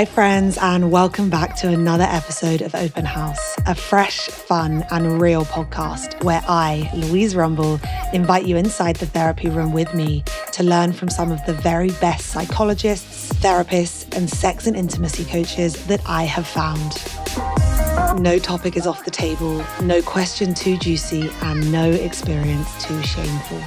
Hi, friends, and welcome back to another episode of Open House, a fresh, fun, and real podcast where I, Louise Rumble, invite you inside the therapy room with me to learn from some of the very best psychologists, therapists, and sex and intimacy coaches that I have found. No topic is off the table, no question too juicy, and no experience too shameful.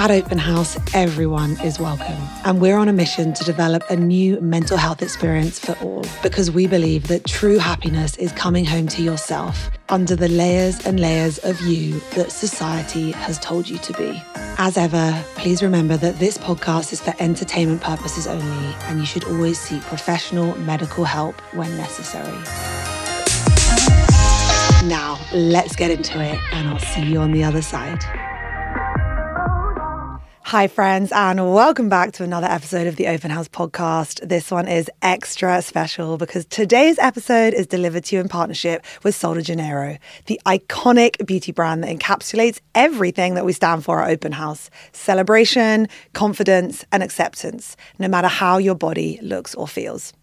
At Open House, everyone is welcome. And we're on a mission to develop a new mental health experience for all because we believe that true happiness is coming home to yourself under the layers and layers of you that society has told you to be. As ever, please remember that this podcast is for entertainment purposes only, and you should always seek professional medical help when necessary. Now, let's get into it, and I'll see you on the other side. Hi, friends, and welcome back to another episode of the Open House podcast. This one is extra special because today's episode is delivered to you in partnership with Sol de Janeiro, the iconic beauty brand that encapsulates everything that we stand for at Open House celebration, confidence, and acceptance, no matter how your body looks or feels.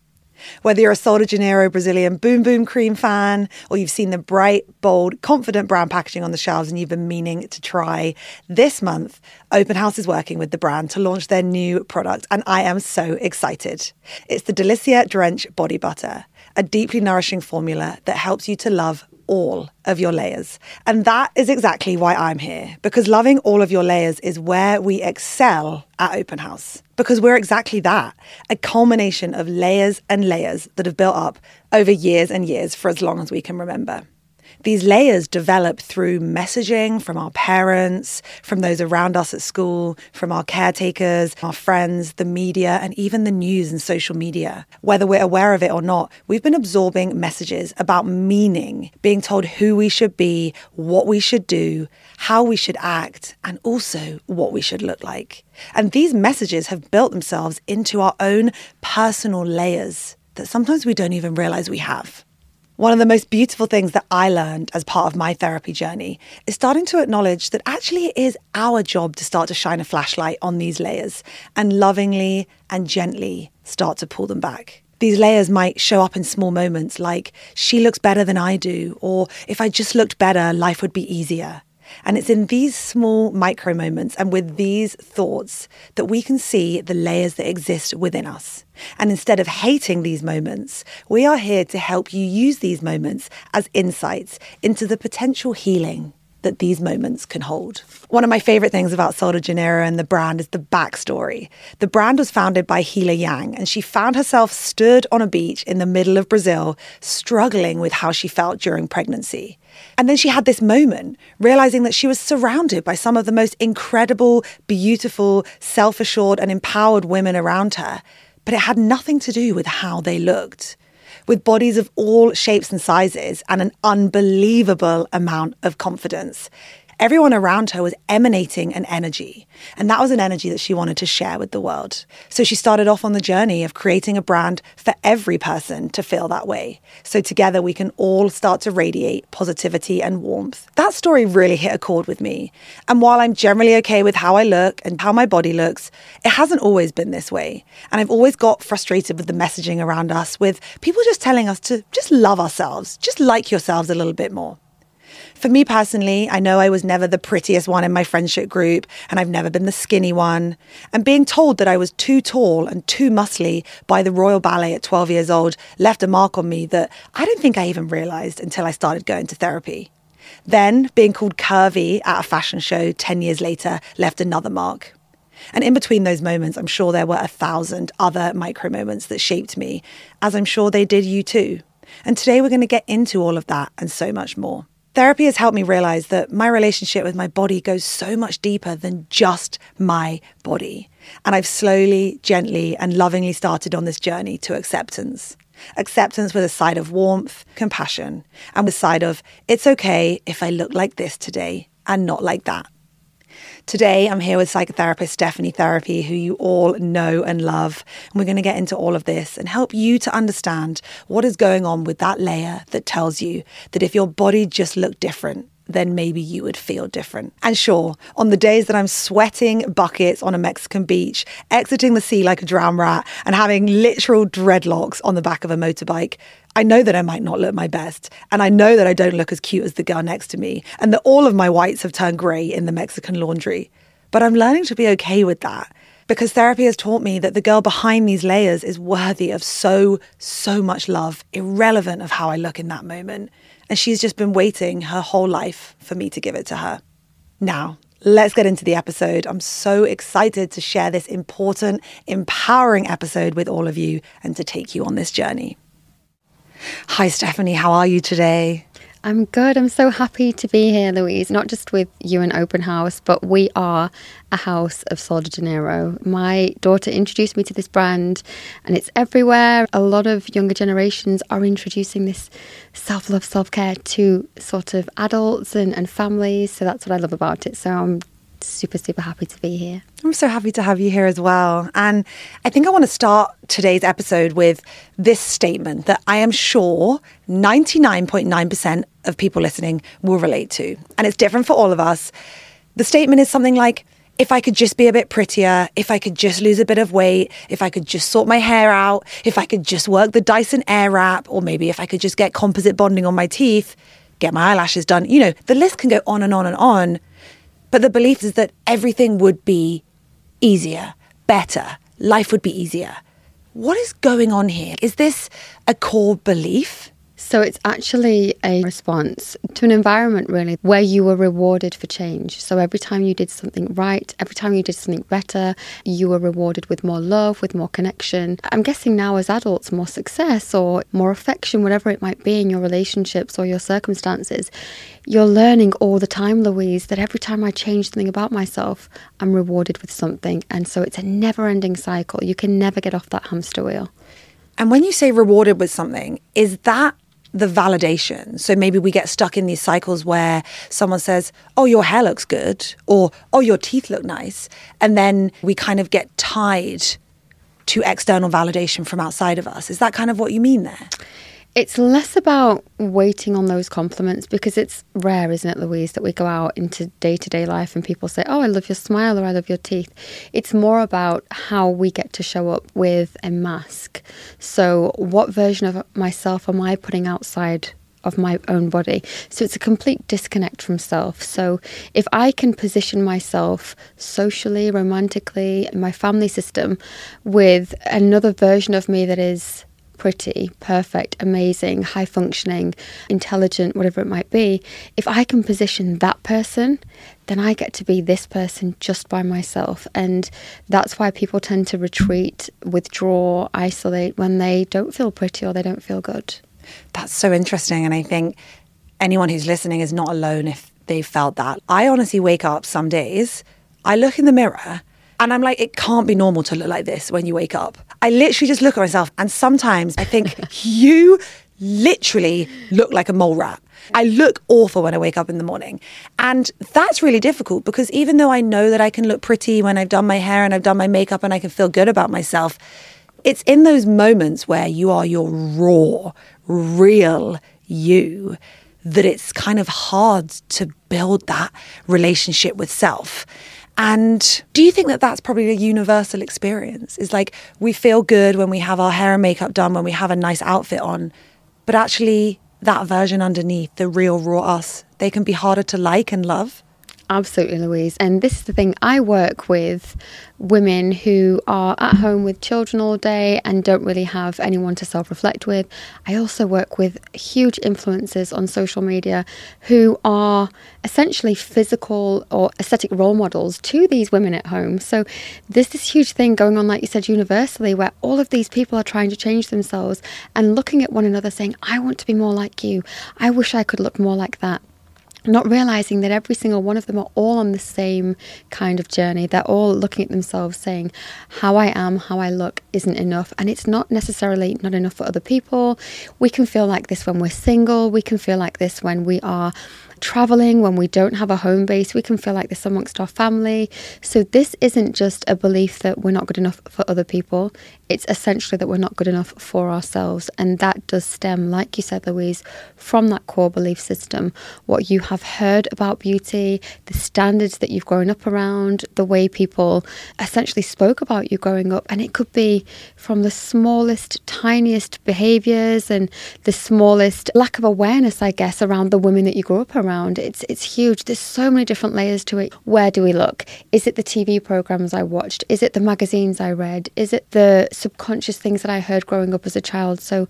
Whether you're a Sol de Janeiro Brazilian Bum Bum Cream fan, or you've seen the bright, bold, confident brown packaging on the shelves and you've been meaning to try, this month, Open House is working with the brand to launch their new product, and I am so excited. It's the Delicia Drench Body Butter, a deeply nourishing formula that helps you to love all of your layers. And that is exactly why I'm here, because loving all of your layers is where we excel at Open House. Because we're exactly that a culmination of layers and layers that have built up over years and years for as long as we can remember. These layers develop through messaging from our parents, from those around us at school, from our caretakers, our friends, the media, and even the news and social media. Whether we're aware of it or not, we've been absorbing messages about meaning, being told who we should be, what we should do, how we should act, and also what we should look like. And these messages have built themselves into our own personal layers that sometimes we don't even realize we have. One of the most beautiful things that I learned as part of my therapy journey is starting to acknowledge that actually it is our job to start to shine a flashlight on these layers and lovingly and gently start to pull them back. These layers might show up in small moments like, she looks better than I do, or if I just looked better, life would be easier. And it's in these small micro moments and with these thoughts that we can see the layers that exist within us. And instead of hating these moments, we are here to help you use these moments as insights into the potential healing that these moments can hold. One of my favorite things about Sol de Janeiro and the brand is the backstory. The brand was founded by Heela Yang, and she found herself stood on a beach in the middle of Brazil, struggling with how she felt during pregnancy. And then she had this moment, realizing that she was surrounded by some of the most incredible, beautiful, self assured, and empowered women around her. But it had nothing to do with how they looked. With bodies of all shapes and sizes and an unbelievable amount of confidence everyone around her was emanating an energy. And that was an energy that she wanted to share with the world. So she started off on the journey of creating a brand for every person to feel that way. So together we can all start to radiate positivity and warmth. That story really hit a chord with me. And while I'm generally okay with how I look and how my body looks, it hasn't always been this way. And I've always got frustrated with the messaging around us, with people just telling us to just love ourselves, just like yourselves a little bit more. For me personally, I know I was never the prettiest one in my friendship group, and I've never been the skinny one. And being told that I was too tall and too muscly by the Royal Ballet at 12 years old left a mark on me that I don't think I even realized until I started going to therapy. Then, being called curvy at a fashion show 10 years later left another mark. And in between those moments, I'm sure there were a thousand other micro moments that shaped me, as I'm sure they did you too. And today we're going to get into all of that and so much more. Therapy has helped me realize that my relationship with my body goes so much deeper than just my body. And I've slowly, gently, and lovingly started on this journey to acceptance. Acceptance with a side of warmth, compassion, and with a side of, it's okay if I look like this today and not like that. Today, I'm here with psychotherapist Stephanie Therapy, who you all know and love. And we're going to get into all of this and help you to understand what is going on with that layer that tells you that if your body just looked different, then maybe you would feel different. And sure, on the days that I'm sweating buckets on a Mexican beach, exiting the sea like a drowned rat, and having literal dreadlocks on the back of a motorbike, I know that I might not look my best. And I know that I don't look as cute as the girl next to me, and that all of my whites have turned grey in the Mexican laundry. But I'm learning to be okay with that because therapy has taught me that the girl behind these layers is worthy of so, so much love, irrelevant of how I look in that moment. And she's just been waiting her whole life for me to give it to her. Now, let's get into the episode. I'm so excited to share this important, empowering episode with all of you and to take you on this journey. Hi, Stephanie. How are you today? I'm good. I'm so happy to be here, Louise, not just with you and Open House, but we are a house of Sol de Janeiro. My daughter introduced me to this brand and it's everywhere. A lot of younger generations are introducing this self love, self care to sort of adults and, and families. So that's what I love about it. So I'm super, super happy to be here. I'm so happy to have you here as well. And I think I want to start today's episode with this statement that I am sure 99.9% of people listening will relate to. And it's different for all of us. The statement is something like, if I could just be a bit prettier, if I could just lose a bit of weight, if I could just sort my hair out, if I could just work the Dyson Airwrap, or maybe if I could just get composite bonding on my teeth, get my eyelashes done, you know, the list can go on and on and on. But the belief is that everything would be easier, better, life would be easier. What is going on here? Is this a core belief? So it's actually a response to an environment, really, where you were rewarded for change. So every time you did something right, every time you did something better, you were rewarded with more love, with more connection. I'm guessing now as adults, more success or more affection, whatever it might be in your relationships or your circumstances. You're learning all the time, Louise, that every time I change something about myself, I'm rewarded with something. And so it's a never ending cycle. You can never get off that hamster wheel. And when you say rewarded with something, is that the validation. So maybe we get stuck in these cycles where someone says, Oh, your hair looks good, or Oh, your teeth look nice. And then we kind of get tied to external validation from outside of us. Is that kind of what you mean there? It's less about waiting on those compliments because it's rare, isn't it, Louise, that we go out into day to day life and people say, Oh, I love your smile or I love your teeth. It's more about how we get to show up with a mask. So, what version of myself am I putting outside of my own body. So it's a complete disconnect from self. So if I can position myself socially, romantically, in my family system with another version of me that is pretty, perfect, amazing, high functioning, intelligent, whatever it might be, if I can position that person, then I get to be this person just by myself. And that's why people tend to retreat, withdraw, isolate when they don't feel pretty or they don't feel good. That's so interesting. And I think anyone who's listening is not alone if they've felt that. I honestly wake up some days, I look in the mirror and I'm like, it can't be normal to look like this when you wake up. I literally just look at myself and sometimes I think, you literally look like a mole rat. I look awful when I wake up in the morning. And that's really difficult because even though I know that I can look pretty when I've done my hair and I've done my makeup and I can feel good about myself, it's in those moments where you are your raw, real you that it's kind of hard to build that relationship with self. And do you think that that's probably a universal experience? Is like we feel good when we have our hair and makeup done, when we have a nice outfit on, but actually that version underneath, the real raw us, they can be harder to like and love? Absolutely, Louise. And this is the thing I work with women who are at home with children all day and don't really have anyone to self reflect with. I also work with huge influencers on social media who are essentially physical or aesthetic role models to these women at home. So there's this huge thing going on, like you said, universally, where all of these people are trying to change themselves and looking at one another saying, I want to be more like you. I wish I could look more like that not realizing that every single one of them are all on the same kind of journey. They're all looking at themselves saying, How I am, how I look isn't enough. And it's not necessarily not enough for other people. We can feel like this when we're single. We can feel like this when we are traveling, when we don't have a home base, we can feel like this amongst our family. So, this isn't just a belief that we're not good enough for other people, it's essentially that we're not good enough for ourselves. And that does stem, like you said, Louise, from that core belief system. What you have heard about beauty, the standards that you've grown up around, the way people essentially spoke about you growing up. And it could be from the smallest, tiniest behaviors and the smallest lack of awareness, I guess, around the women that you grew up around. It's, it's huge. There's so many different layers to it. Where do we look? Is it the TV programs I watched? Is it the magazines I read? Is it the subconscious things that I heard growing up as a child. So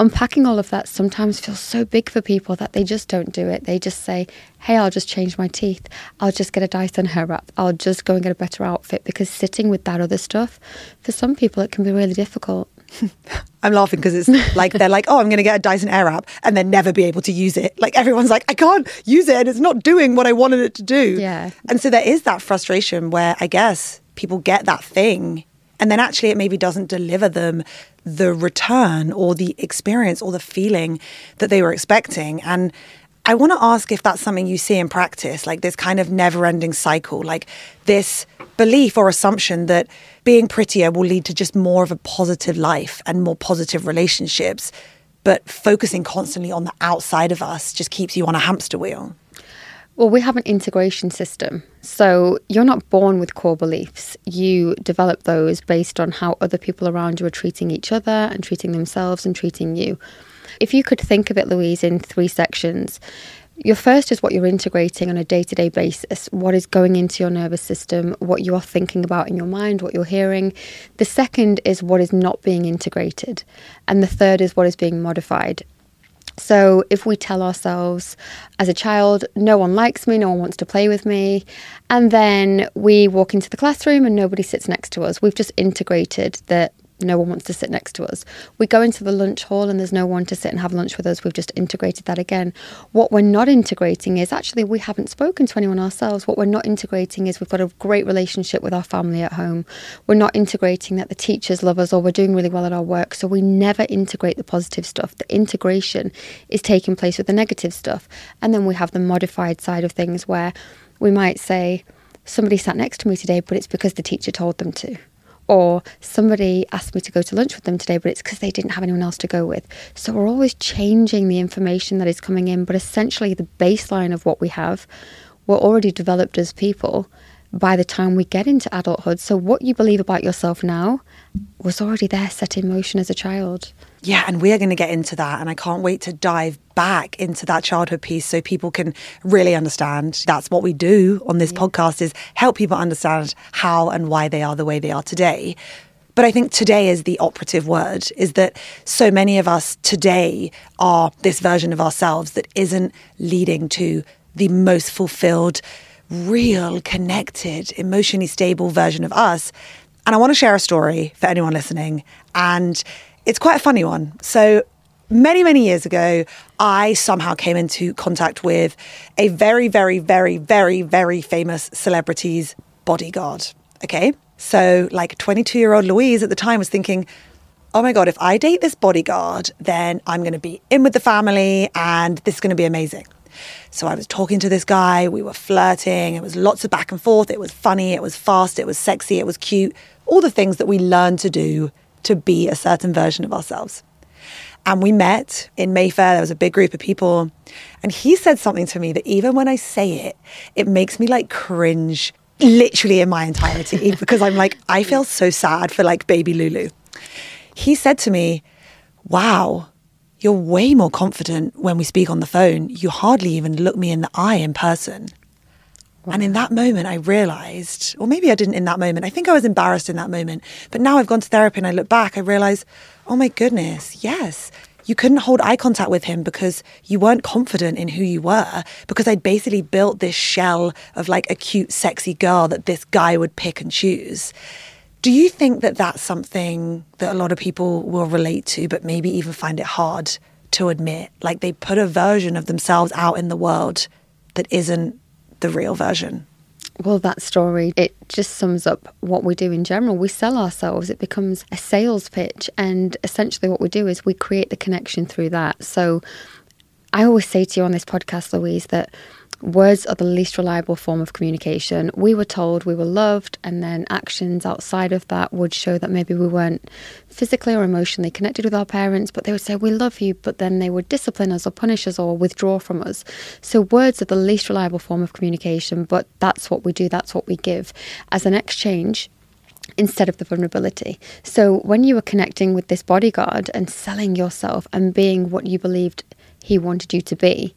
unpacking all of that sometimes feels so big for people that they just don't do it. They just say, hey, I'll just change my teeth. I'll just get a Dyson hair wrap. I'll just go and get a better outfit because sitting with that other stuff, for some people, it can be really difficult. I'm laughing because it's like they're like, oh, I'm going to get a Dyson Airwrap and then never be able to use it. Like everyone's like, I can't use it and it's not doing what I wanted it to do. Yeah. And so there is that frustration where I guess people get that thing and then actually it maybe doesn't deliver them the return or the experience or the feeling that they were expecting. And I want to ask if that's something you see in practice, like this kind of never ending cycle, like this belief or assumption that being prettier will lead to just more of a positive life and more positive relationships. But focusing constantly on the outside of us just keeps you on a hamster wheel. Well, we have an integration system. So you're not born with core beliefs. You develop those based on how other people around you are treating each other and treating themselves and treating you. If you could think of it, Louise, in three sections, your first is what you're integrating on a day to day basis, what is going into your nervous system, what you are thinking about in your mind, what you're hearing. The second is what is not being integrated. And the third is what is being modified. So, if we tell ourselves as a child, no one likes me, no one wants to play with me, and then we walk into the classroom and nobody sits next to us, we've just integrated that no one wants to sit next to us. We go into the lunch hall and there's no one to sit and have lunch with us. We've just integrated that again. What we're not integrating is actually we haven't spoken to anyone ourselves. What we're not integrating is we've got a great relationship with our family at home. We're not integrating that the teachers love us or we're doing really well at our work. So we never integrate the positive stuff. The integration is taking place with the negative stuff. And then we have the modified side of things where we might say, somebody sat next to me today, but it's because the teacher told them to or somebody asked me to go to lunch with them today, but it's because they didn't have anyone else to go with. So we're always changing the information that is coming in, but essentially the baseline of what we have, we're already developed as people by the time we get into adulthood. So what you believe about yourself now was already there set in motion as a child. Yeah, and we are going to get into that. And I can't wait to dive back into that childhood piece so people can really understand. That's what we do on this yeah. podcast is help people understand how and why they are the way they are today. But I think today is the operative word is that so many of us today are this version of ourselves that isn't leading to the most fulfilled, real, connected, emotionally stable version of us. And I want to share a story for anyone listening. And it's quite a funny one. So, many, many years ago, I somehow came into contact with a very, very, very, very, very famous celebrity's bodyguard. Okay. So, like 22 year old Louise at the time was thinking, oh my God, if I date this bodyguard, then I'm going to be in with the family and this is going to be amazing. So I was talking to this guy, we were flirting, it was lots of back and forth, it was funny, it was fast, it was sexy, it was cute, all the things that we learn to do to be a certain version of ourselves. And we met in Mayfair. There was a big group of people. And he said something to me that even when I say it, it makes me like cringe literally in my entirety because I'm like, I feel so sad for like baby Lulu. He said to me, Wow, you're way more confident when we speak on the phone. You hardly even look me in the eye in person. And in that moment, I realized, or maybe I didn't in that moment. I think I was embarrassed in that moment. But now I've gone to therapy and I look back, I realize, oh my goodness, yes. You couldn't hold eye contact with him because you weren't confident in who you were. Because I'd basically built this shell of like a cute, sexy girl that this guy would pick and choose. Do you think that that's something that a lot of people will relate to, but maybe even find it hard to admit? Like they put a version of themselves out in the world that isn't the real version. Well, that story, it just sums up what we do in general. We sell ourselves, it becomes a sales pitch. And essentially, what we do is we create the connection through that. So, I always say to you on this podcast, Louise, that words are the least reliable form of communication. We were told we were loved, and then actions outside of that would show that maybe we weren't physically or emotionally connected with our parents, but they would say, We love you, but then they would discipline us or punish us or withdraw from us. So, words are the least reliable form of communication, but that's what we do, that's what we give. As an exchange, instead of the vulnerability. So when you were connecting with this bodyguard and selling yourself and being what you believed he wanted you to be,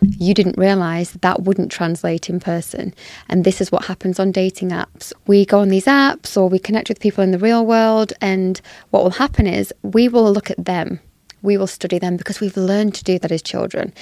you didn't realize that, that wouldn't translate in person. And this is what happens on dating apps. We go on these apps or we connect with people in the real world, and what will happen is we will look at them we will study them because we've learned to do that as children.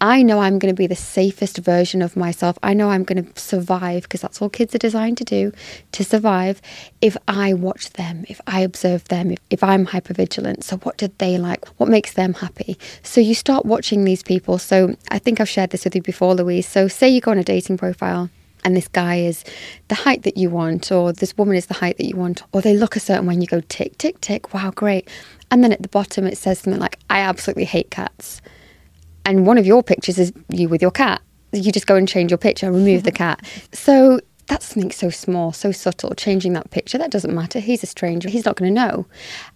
I know I'm going to be the safest version of myself. I know I'm going to survive because that's all kids are designed to do to survive if I watch them, if I observe them, if, if I'm hypervigilant. So, what did they like? What makes them happy? So, you start watching these people. So, I think I've shared this with you before, Louise. So, say you go on a dating profile and this guy is the height that you want, or this woman is the height that you want, or they look a certain way and you go tick, tick, tick, wow, great. And then at the bottom it says something like, I absolutely hate cats. And one of your pictures is you with your cat. You just go and change your picture, remove the cat. So that's something so small, so subtle, changing that picture, that doesn't matter. He's a stranger, he's not going to know.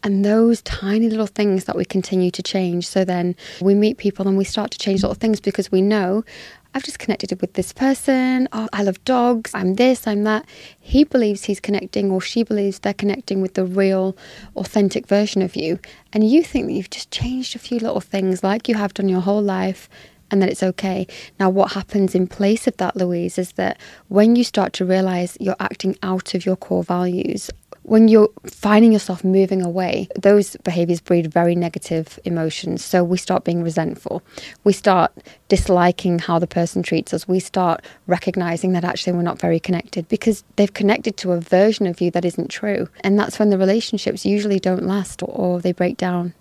And those tiny little things that we continue to change. So then we meet people and we start to change little things because we know I've just connected with this person. Oh, I love dogs. I'm this, I'm that. He believes he's connecting, or she believes they're connecting with the real, authentic version of you. And you think that you've just changed a few little things like you have done your whole life and that it's okay. Now, what happens in place of that, Louise, is that when you start to realize you're acting out of your core values, when you're finding yourself moving away, those behaviors breed very negative emotions. So we start being resentful. We start disliking how the person treats us. We start recognizing that actually we're not very connected because they've connected to a version of you that isn't true. And that's when the relationships usually don't last or, or they break down.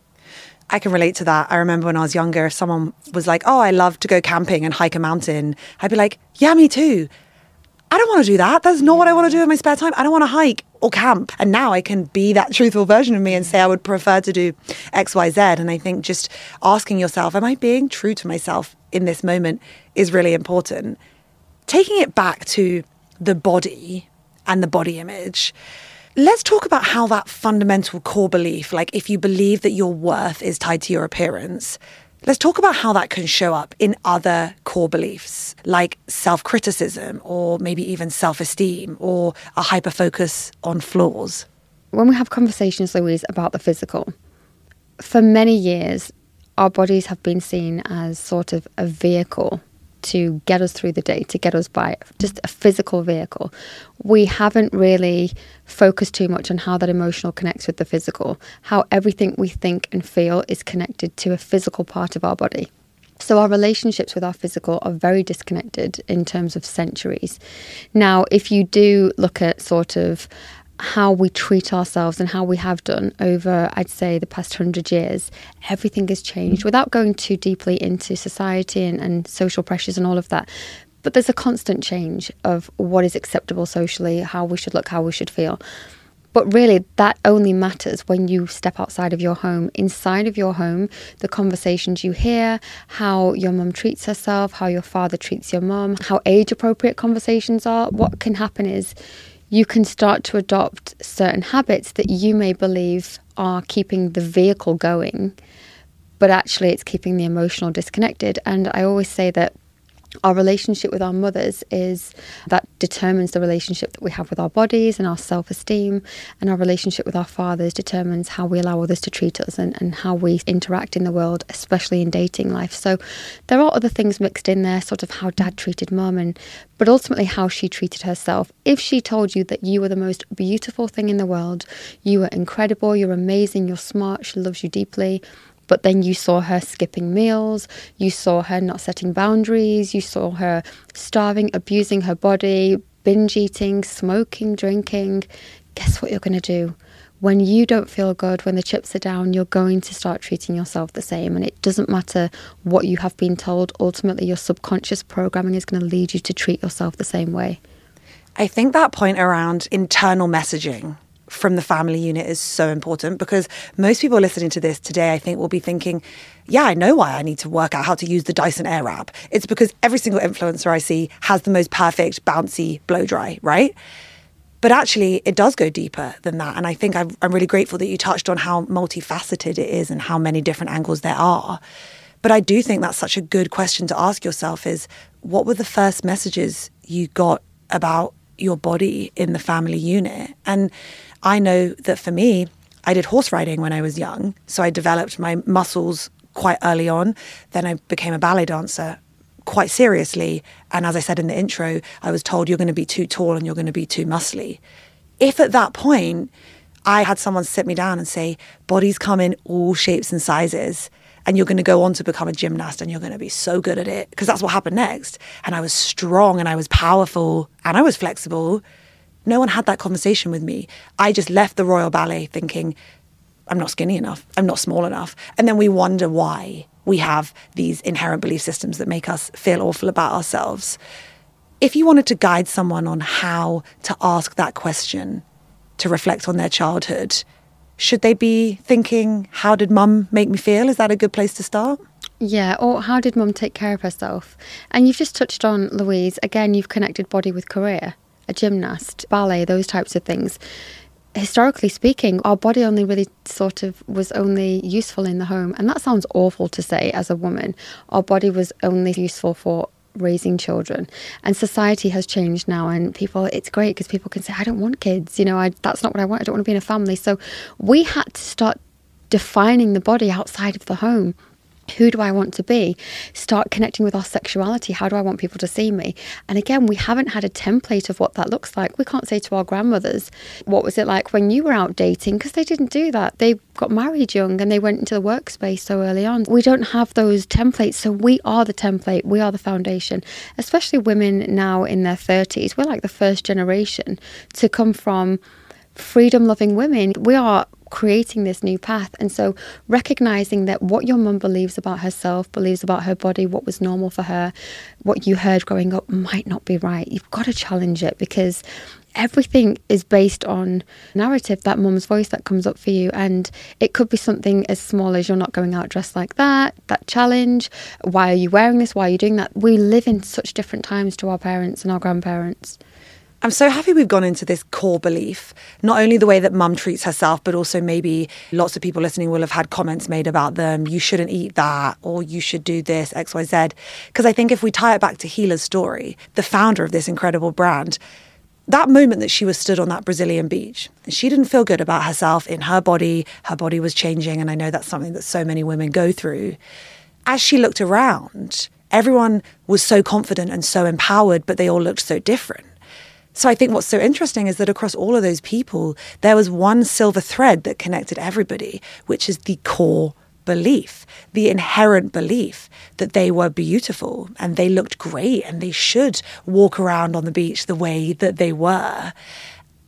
I can relate to that. I remember when I was younger, if someone was like, Oh, I love to go camping and hike a mountain, I'd be like, Yeah, me too. I don't want to do that. That's not what I want to do in my spare time. I don't want to hike or camp. And now I can be that truthful version of me and say I would prefer to do X, Y, Z. And I think just asking yourself, am I being true to myself in this moment is really important. Taking it back to the body and the body image. Let's talk about how that fundamental core belief, like if you believe that your worth is tied to your appearance, Let's talk about how that can show up in other core beliefs like self criticism or maybe even self esteem or a hyper focus on flaws. When we have conversations, Louise, about the physical, for many years, our bodies have been seen as sort of a vehicle to get us through the day, to get us by, just a physical vehicle. We haven't really focused too much on how that emotional connects with the physical, how everything we think and feel is connected to a physical part of our body. So, our relationships with our physical are very disconnected in terms of centuries. Now, if you do look at sort of how we treat ourselves and how we have done over, I'd say, the past hundred years, everything has changed without going too deeply into society and, and social pressures and all of that. But there's a constant change of what is acceptable socially, how we should look, how we should feel. But really, that only matters when you step outside of your home. Inside of your home, the conversations you hear, how your mum treats herself, how your father treats your mum, how age appropriate conversations are, what can happen is you can start to adopt certain habits that you may believe are keeping the vehicle going, but actually it's keeping the emotional disconnected. And I always say that our relationship with our mothers is that determines the relationship that we have with our bodies and our self esteem, and our relationship with our fathers determines how we allow others to treat us and, and how we interact in the world, especially in dating life. So there are other things mixed in there, sort of how dad treated mum, and but ultimately how she treated herself. If she told you that you were the most beautiful thing in the world, you were incredible, you're amazing, you're smart, she loves you deeply but then you saw her skipping meals, you saw her not setting boundaries, you saw her starving, abusing her body, binge eating, smoking, drinking. Guess what you're going to do? When you don't feel good, when the chips are down, you're going to start treating yourself the same. And it doesn't matter what you have been told, ultimately, your subconscious programming is going to lead you to treat yourself the same way. I think that point around internal messaging from the family unit is so important because most people listening to this today, I think, will be thinking, yeah, I know why I need to work out how to use the Dyson Airwrap. It's because every single influencer I see has the most perfect, bouncy blow dry, right? But actually, it does go deeper than that. And I think I'm, I'm really grateful that you touched on how multifaceted it is and how many different angles there are. But I do think that's such a good question to ask yourself is what were the first messages you got about your body in the family unit? And I know that for me, I did horse riding when I was young. So I developed my muscles quite early on. Then I became a ballet dancer quite seriously. And as I said in the intro, I was told you're going to be too tall and you're going to be too muscly. If at that point I had someone sit me down and say, bodies come in all shapes and sizes, and you're going to go on to become a gymnast and you're going to be so good at it, because that's what happened next. And I was strong and I was powerful and I was flexible no one had that conversation with me. I just left the Royal Ballet thinking, I'm not skinny enough, I'm not small enough. And then we wonder why we have these inherent belief systems that make us feel awful about ourselves. If you wanted to guide someone on how to ask that question, to reflect on their childhood, should they be thinking, How did mum make me feel? Is that a good place to start? Yeah, or how did mum take care of herself? And you've just touched on, Louise, again, you've connected body with career a gymnast, ballet, those types of things. Historically speaking, our body only really sort of was only useful in the home. And that sounds awful to say as a woman. Our body was only useful for raising children and society has changed now and people it's great because people can say i don't want kids you know I, that's not what i want i don't want to be in a family so we had to start defining the body outside of the home who do I want to be? Start connecting with our sexuality. How do I want people to see me? And again, we haven't had a template of what that looks like. We can't say to our grandmothers, what was it like when you were out dating? Because they didn't do that. They got married young and they went into the workspace so early on. We don't have those templates. So we are the template, we are the foundation, especially women now in their 30s. We're like the first generation to come from freedom loving women. We are creating this new path. And so recognizing that what your mum believes about herself, believes about her body, what was normal for her, what you heard growing up might not be right. You've got to challenge it because everything is based on narrative that mum's voice that comes up for you. And it could be something as small as you're not going out dressed like that that challenge. Why are you wearing this? Why are you doing that? We live in such different times to our parents and our grandparents I'm so happy we've gone into this core belief, not only the way that mum treats herself, but also maybe lots of people listening will have had comments made about them. You shouldn't eat that, or you should do this, XYZ. Because I think if we tie it back to Heela's story, the founder of this incredible brand, that moment that she was stood on that Brazilian beach, she didn't feel good about herself in her body, her body was changing. And I know that's something that so many women go through. As she looked around, everyone was so confident and so empowered, but they all looked so different. So I think what's so interesting is that across all of those people, there was one silver thread that connected everybody, which is the core belief, the inherent belief that they were beautiful and they looked great and they should walk around on the beach the way that they were.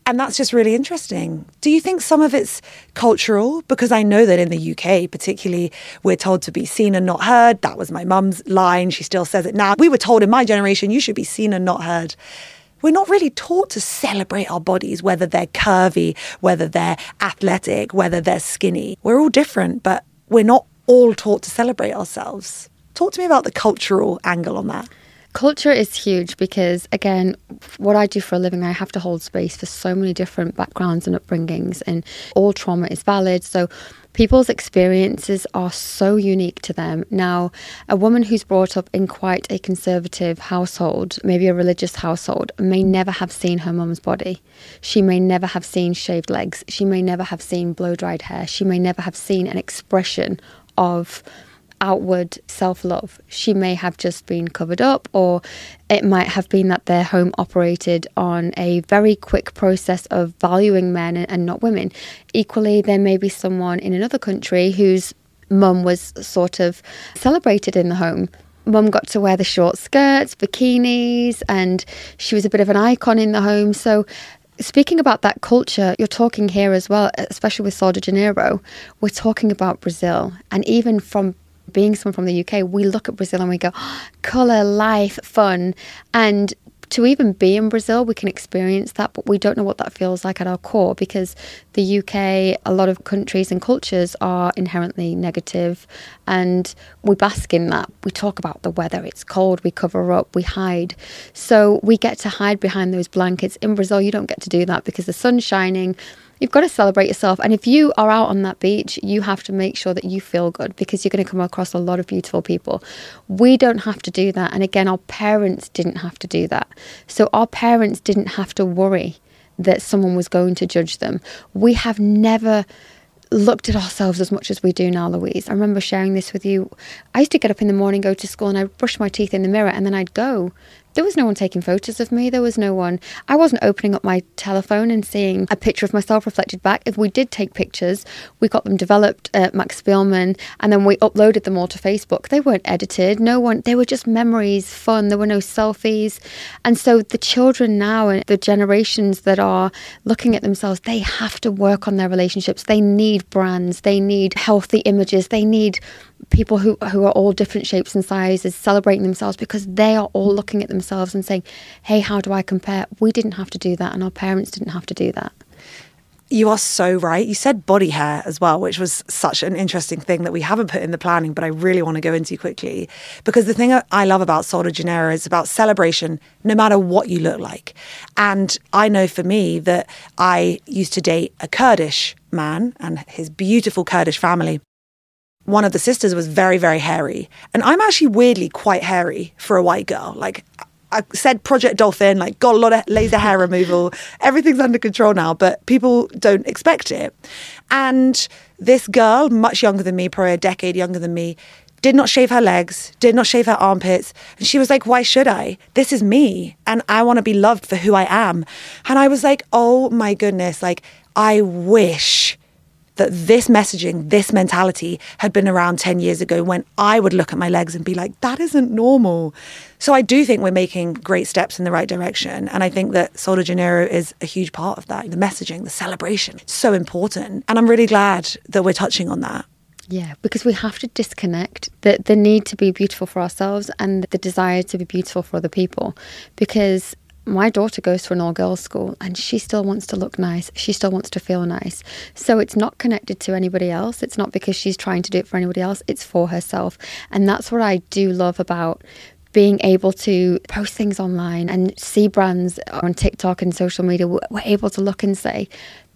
And that's just really interesting. Do you think some of it's cultural? Because I know that in the UK, particularly, we're told to be seen and not heard. That was my mum's line. She still says it now. We were told in my generation, you should be seen and not heard we're not really taught to celebrate our bodies, whether they're curvy, whether they're athletic, whether they're skinny. We're all different, but we're not all taught to celebrate ourselves. Talk to me about the cultural angle on that. Culture is huge because, again, what I do for a living, I have to hold space for so many different backgrounds and upbringings, and all trauma is valid. So, people's experiences are so unique to them. Now, a woman who's brought up in quite a conservative household, maybe a religious household, may never have seen her mum's body. She may never have seen shaved legs. She may never have seen blow dried hair. She may never have seen an expression of outward self love. She may have just been covered up, or it might have been that their home operated on a very quick process of valuing men and not women. Equally, there may be someone in another country whose mum was sort of celebrated in the home. Mum got to wear the short skirts, bikinis, and she was a bit of an icon in the home. So Speaking about that culture, you're talking here as well, especially with Sol de Janeiro, we're talking about Brazil. And even from being someone from the UK, we look at Brazil and we go, oh, colour, life, fun. And to even be in Brazil, we can experience that, but we don't know what that feels like at our core because the UK, a lot of countries and cultures are inherently negative and we bask in that. We talk about the weather, it's cold, we cover up, we hide. So we get to hide behind those blankets. In Brazil, you don't get to do that because the sun's shining you've got to celebrate yourself. And if you are out on that beach, you have to make sure that you feel good because you're going to come across a lot of beautiful people. We don't have to do that. And again, our parents didn't have to do that. So our parents didn't have to worry that someone was going to judge them. We have never looked at ourselves as much as we do now, Louise. I remember sharing this with you. I used to get up in the morning, go to school, and I'd brush my teeth in the mirror, and then I'd go there was no one taking photos of me. There was no one. I wasn't opening up my telephone and seeing a picture of myself reflected back. If we did take pictures, we got them developed at Max Spielmann and then we uploaded them all to Facebook. They weren't edited. No one, they were just memories, fun. There were no selfies. And so the children now and the generations that are looking at themselves, they have to work on their relationships. They need brands. They need healthy images. They need people who who are all different shapes and sizes celebrating themselves because they are all looking at themselves and saying, "Hey, how do I compare?" We didn't have to do that, and our parents didn't have to do that. You are so right. You said body hair as well, which was such an interesting thing that we haven't put in the planning, but I really want to go into quickly. Because the thing I love about Sol de Janeiro is about celebration, no matter what you look like. And I know for me that I used to date a Kurdish man and his beautiful Kurdish family one of the sisters was very, very hairy. And I'm actually weirdly quite hairy for a white girl. Like, I said Project Dolphin, like, got a lot of laser hair removal. Everything's under control now, but people don't expect it. And this girl, much younger than me, probably a decade younger than me, did not shave her legs, did not shave her armpits. And she was like, Why should I? This is me. And I want to be loved for who I am. And I was like, Oh my goodness. Like, I wish that this messaging, this mentality had been around 10 years ago when I would look at my legs and be like, that isn't normal. So I do think we're making great steps in the right direction. And I think that Sol de Janeiro is a huge part of that. The messaging, the celebration, it's so important. And I'm really glad that we're touching on that. Yeah, because we have to disconnect the, the need to be beautiful for ourselves and the desire to be beautiful for other people. Because my daughter goes to an all girls school and she still wants to look nice. She still wants to feel nice. So it's not connected to anybody else. It's not because she's trying to do it for anybody else. It's for herself. And that's what I do love about being able to post things online and see brands on TikTok and social media. We're able to look and say,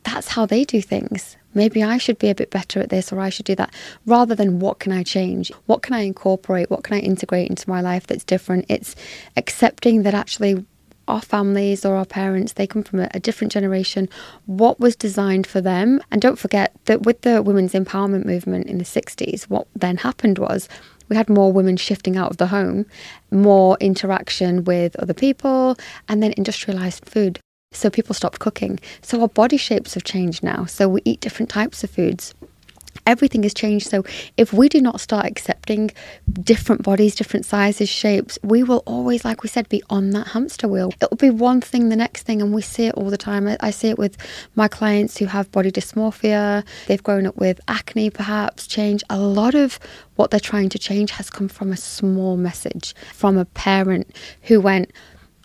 that's how they do things. Maybe I should be a bit better at this or I should do that rather than what can I change? What can I incorporate? What can I integrate into my life that's different? It's accepting that actually our families or our parents, they come from a, a, different generation, what was designed for them. And don't forget that with the women's empowerment movement in the 60s, what then happened was we had more women shifting out of the home, more interaction with other people, and then industrialized food. So people stopped cooking. So our body shapes have changed now. So we eat different types of foods everything has changed. So if we do not start accepting different bodies, different sizes, shapes, we will always, like we said, be on that hamster wheel. It will be one thing, the next thing, and we see it all the time. I, I see it with my clients who have body dysmorphia. They've grown up with acne, perhaps, change. A lot of what they're trying to change has come from a small message from a parent who went,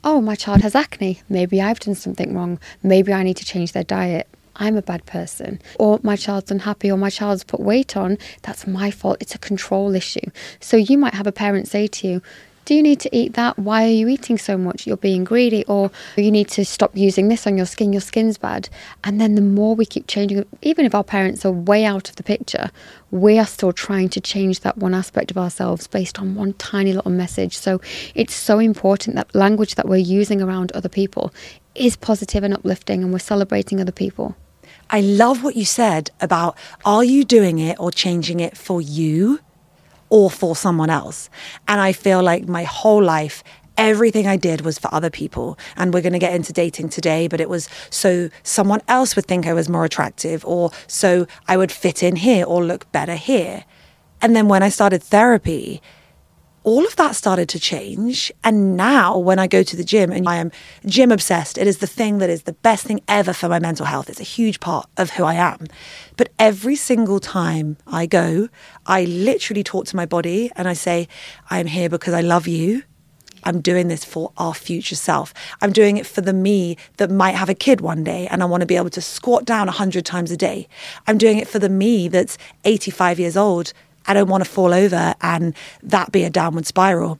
Oh, my child has acne. Maybe I've done something wrong. Maybe I need to change their diet I'm a bad person, or my child's unhappy, or my child's put weight on, that's my fault. It's a control issue. So you might have a parent say to you, do you need to eat that? Why are you eating so much? You're being greedy, or you need to stop using this on your skin, your skin's bad. And then the more we keep changing, even if our parents are way out of the picture, we are still trying to change that one aspect of ourselves based on one tiny little message. So it's so important that language that we're using around other people is positive and uplifting, and we're celebrating other people. I love what you said about are you doing it or changing it for you or for someone else? And I feel like my whole life, everything I did was for other people. And we're going to get into dating today, but it was so someone else would think I was more attractive or so I would fit in here or look better here. And then when I started therapy, all of that started to change. And now, when I go to the gym and I am gym obsessed, it is the thing that is the best thing ever for my mental health. It's a huge part of who I am. But every single time I go, I literally talk to my body and I say, I'm here because I love you. I'm doing this for our future self. I'm doing it for the me that might have a kid one day and I want to be able to squat down 100 times a day. I'm doing it for the me that's 85 years old. I don't want to fall over and that be a downward spiral.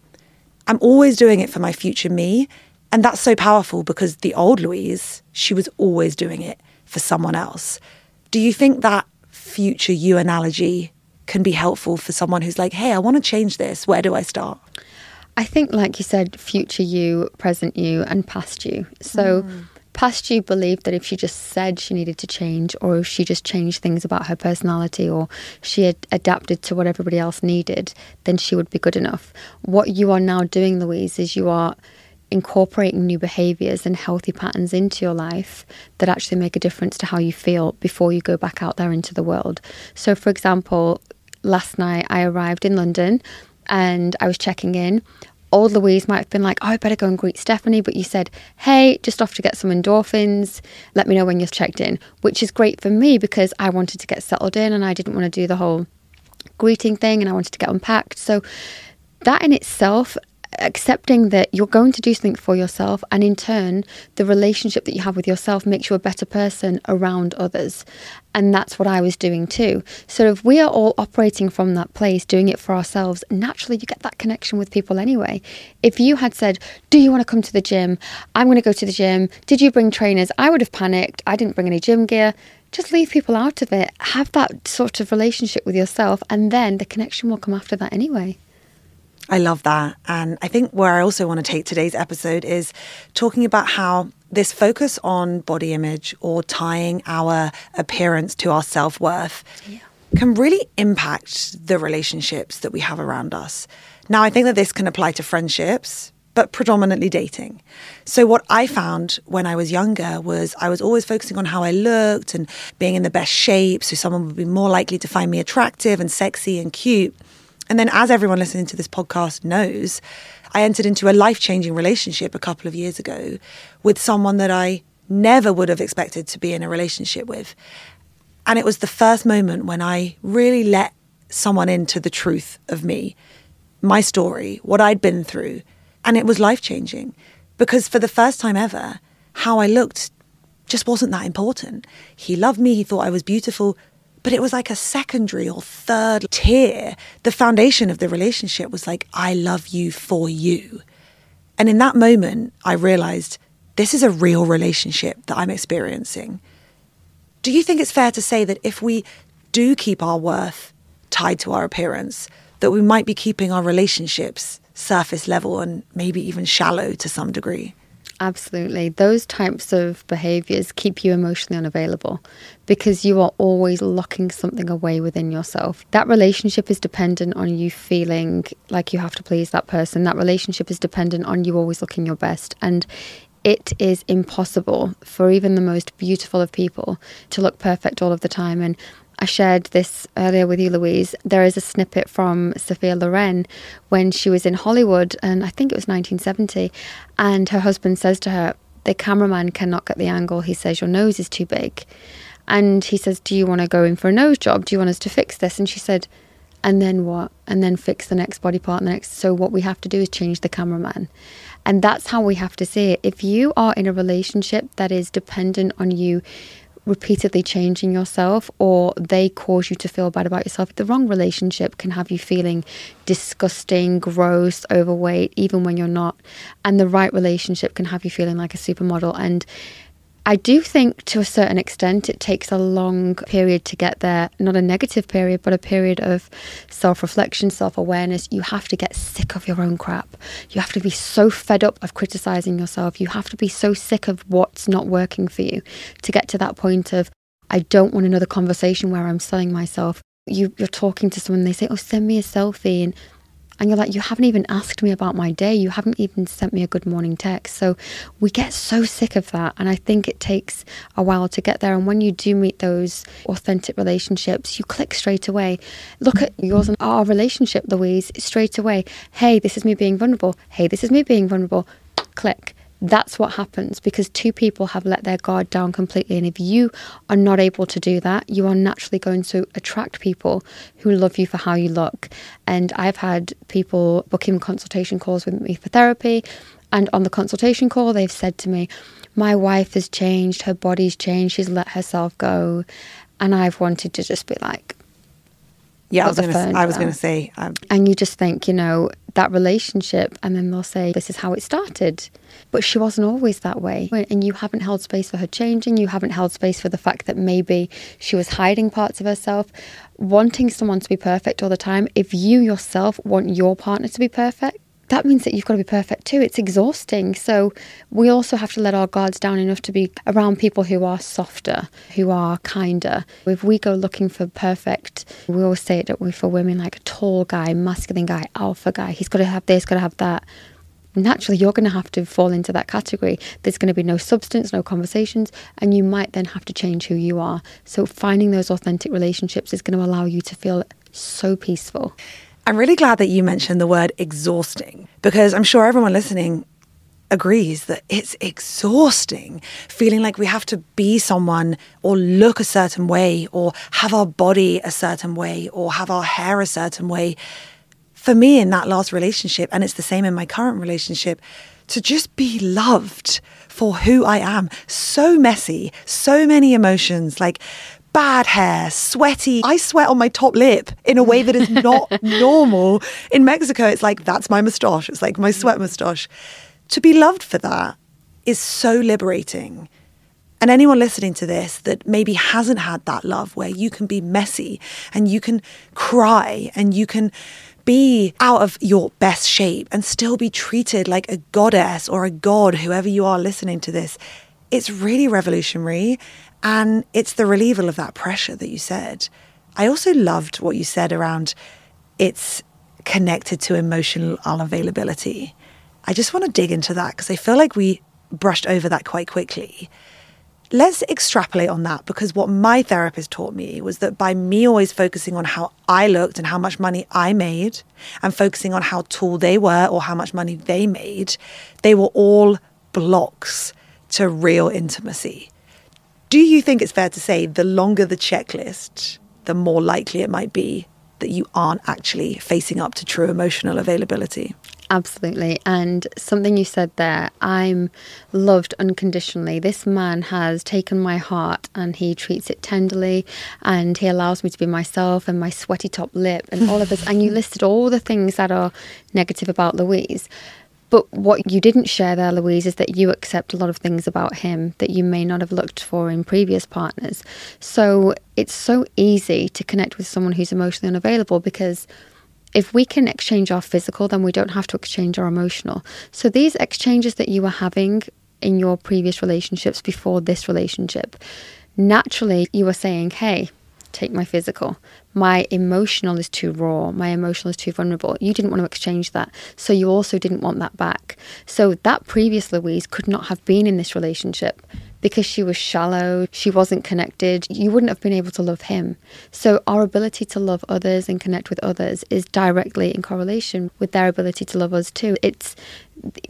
I'm always doing it for my future me. And that's so powerful because the old Louise, she was always doing it for someone else. Do you think that future you analogy can be helpful for someone who's like, hey, I want to change this. Where do I start? I think, like you said, future you, present you, and past you. So, mm. Past you believed that if she just said she needed to change, or if she just changed things about her personality, or she had adapted to what everybody else needed, then she would be good enough. What you are now doing, Louise, is you are incorporating new behaviors and healthy patterns into your life that actually make a difference to how you feel before you go back out there into the world. So, for example, last night I arrived in London and I was checking in. Old Louise might have been like, Oh, I better go and greet Stephanie. But you said, Hey, just off to get some endorphins. Let me know when you're checked in, which is great for me because I wanted to get settled in and I didn't want to do the whole greeting thing and I wanted to get unpacked. So, that in itself accepting that you're going to do something for yourself and in turn the relationship that you have with yourself makes you a better person around others. And that's what I was doing too. So if we are all operating from that place doing it for ourselves naturally you get that connection with people anyway. If you had said do you want to come to the gym? I'm going to go to the gym. Did you bring trainers? I would have panicked. I didn't bring any gym gear. Just leave people out of it. Have that sort of relationship with yourself and then the connection will come after that anyway I love that. And I think where I also want to take today's episode is talking about how this focus on body image or tying our appearance to our self worth yeah. can really impact the relationships that we have around us. Now, I think that this can apply to friendships, but predominantly dating. So, what I found when I was younger was I was always focusing on how I looked and being in the best shape so someone would be more likely to find me attractive and sexy and cute. And then, as everyone listening to this podcast knows, I entered into a life changing relationship a couple of years ago with someone that I never would have expected to be in a relationship with. And it was the first moment when I really let someone into the truth of me, my story, what I'd been through. And it was life changing because for the first time ever, how I looked just wasn't that important. He loved me, he thought I was beautiful, but it was like a secondary or third tier. The foundation of the relationship was like, I love you for you. And in that moment, I realized this is a real relationship that I'm experiencing. Do you think it's fair to say that if we do keep our worth tied to our appearance, that we might be keeping our relationships surface level and maybe even shallow to some degree? Absolutely. Those types of behaviors keep you emotionally unavailable because you are always locking something away within yourself. That relationship is dependent on you feeling like you have to please that person. That relationship is dependent on you always looking your best. And it is impossible for even the most beautiful of people to look perfect all of the time. And I shared this earlier with you, Louise. There is a snippet from Sophia Loren when she was in Hollywood, and I think it was 1970. And her husband says to her, The cameraman cannot get the angle. He says, Your nose is too big. And he says, Do you want to go in for a nose job? Do you want us to fix this? And she said, And then what? And then fix the next body part and the next. So what we have to do is change the cameraman. And that's how we have to see it. If you are in a relationship that is dependent on you repeatedly changing yourself or they cause you to feel bad about yourself. The wrong relationship can have you feeling disgusting, gross, overweight, even when you're not. And the right relationship can have you feeling like a supermodel. And I do think to a certain extent it takes a long period to get there, not a negative period, but a period of self reflection, self awareness. You have to get sick of your own crap. You have to be so fed up of criticizing yourself. You have to be so sick of what's not working for you to get to that point of, I don't want another conversation where I'm selling myself. You, you're talking to someone, they say, Oh, send me a selfie. And and you're like, you haven't even asked me about my day. You haven't even sent me a good morning text. So we get so sick of that. And I think it takes a while to get there. And when you do meet those authentic relationships, you click straight away. Look at yours and our relationship, Louise, straight away. Hey, this is me being vulnerable. Hey, this is me being vulnerable. Click That's what happens because two people have let their guard down completely. And if you are not able to do that, you are naturally going to attract people who love you for how you look. And I've had people booking consultation calls with me for therapy. And on the consultation call, they've said to me, My wife has changed, her body's changed, she's let herself go. And I've wanted to just be like, yeah, I was going to. I was going to say. Um, and you just think, you know, that relationship, and then they'll say, This is how it started. But she wasn't always that way. And you haven't held space for her changing. You haven't held space for the fact that maybe she was hiding parts of herself, wanting someone to be perfect all the time. If you yourself want your partner to be perfect, that means that you've got to be perfect too. It's exhausting. So we also have to let our guards down enough to be around people who are softer, who are kinder. If we go looking for perfect, we always say it for women like a tall guy, masculine guy, alpha guy. He's got to have this, got to have that. Naturally, you're going to have to fall into that category. There's going to be no substance, no conversations, and you might then have to change who you are. So, finding those authentic relationships is going to allow you to feel so peaceful. I'm really glad that you mentioned the word exhausting because I'm sure everyone listening agrees that it's exhausting feeling like we have to be someone or look a certain way or have our body a certain way or have our hair a certain way. For me, in that last relationship, and it's the same in my current relationship, to just be loved for who I am. So messy, so many emotions, like bad hair, sweaty. I sweat on my top lip in a way that is not normal. In Mexico, it's like, that's my moustache. It's like my sweat moustache. To be loved for that is so liberating. And anyone listening to this that maybe hasn't had that love where you can be messy and you can cry and you can be out of your best shape and still be treated like a goddess or a god, whoever you are listening to this, it's really revolutionary. And it's the relieval of that pressure that you said. I also loved what you said around it's connected to emotional unavailability. I just want to dig into that because I feel like we brushed over that quite quickly. Let's extrapolate on that because what my therapist taught me was that by me always focusing on how I looked and how much money I made and focusing on how tall they were or how much money they made, they were all blocks to real intimacy. Do you think it's fair to say the longer the checklist, the more likely it might be that you aren't actually facing up to true emotional availability? Absolutely. And something you said there, I'm loved unconditionally. This man has taken my heart and he treats it tenderly and he allows me to be myself and my sweaty top lip and all of this. and you listed all the things that are negative about Louise. But what you didn't share there, Louise, is that you accept a lot of things about him that you may not have looked for in previous partners. So it's so easy to connect with someone who's emotionally unavailable because if we can exchange our physical, then we don't have to exchange our emotional. So these exchanges that you were having in your previous relationships before this relationship, naturally you were saying, hey, take my physical. My emotional is too raw. My emotional is too vulnerable. You didn't want to exchange that. So you also didn't want that back. So that previous Louise could not have been in this relationship because she was shallow, she wasn't connected, you wouldn't have been able to love him. So, our ability to love others and connect with others is directly in correlation with their ability to love us too. It's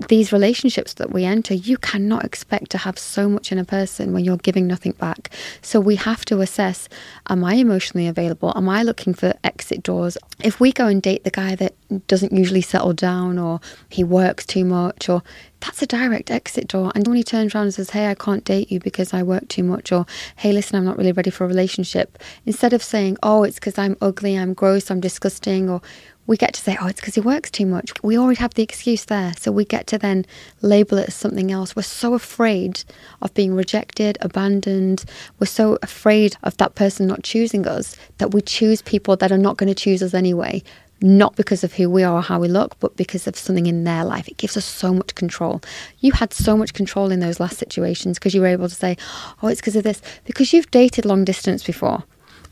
these relationships that we enter, you cannot expect to have so much in a person when you're giving nothing back. So we have to assess am I emotionally available? Am I looking for exit doors? If we go and date the guy that doesn't usually settle down or he works too much or that's a direct exit door. And when he turns around and says, Hey, I can't date you because I work too much, or Hey, listen, I'm not really ready for a relationship, instead of saying, Oh, it's because I'm ugly, I'm gross, I'm disgusting, or we get to say, oh, it's because he works too much. We already have the excuse there. So we get to then label it as something else. We're so afraid of being rejected, abandoned. We're so afraid of that person not choosing us that we choose people that are not going to choose us anyway. Not because of who we are or how we look, but because of something in their life. It gives us so much control. You had so much control in those last situations because you were able to say, oh, it's because of this. Because you've dated long distance before.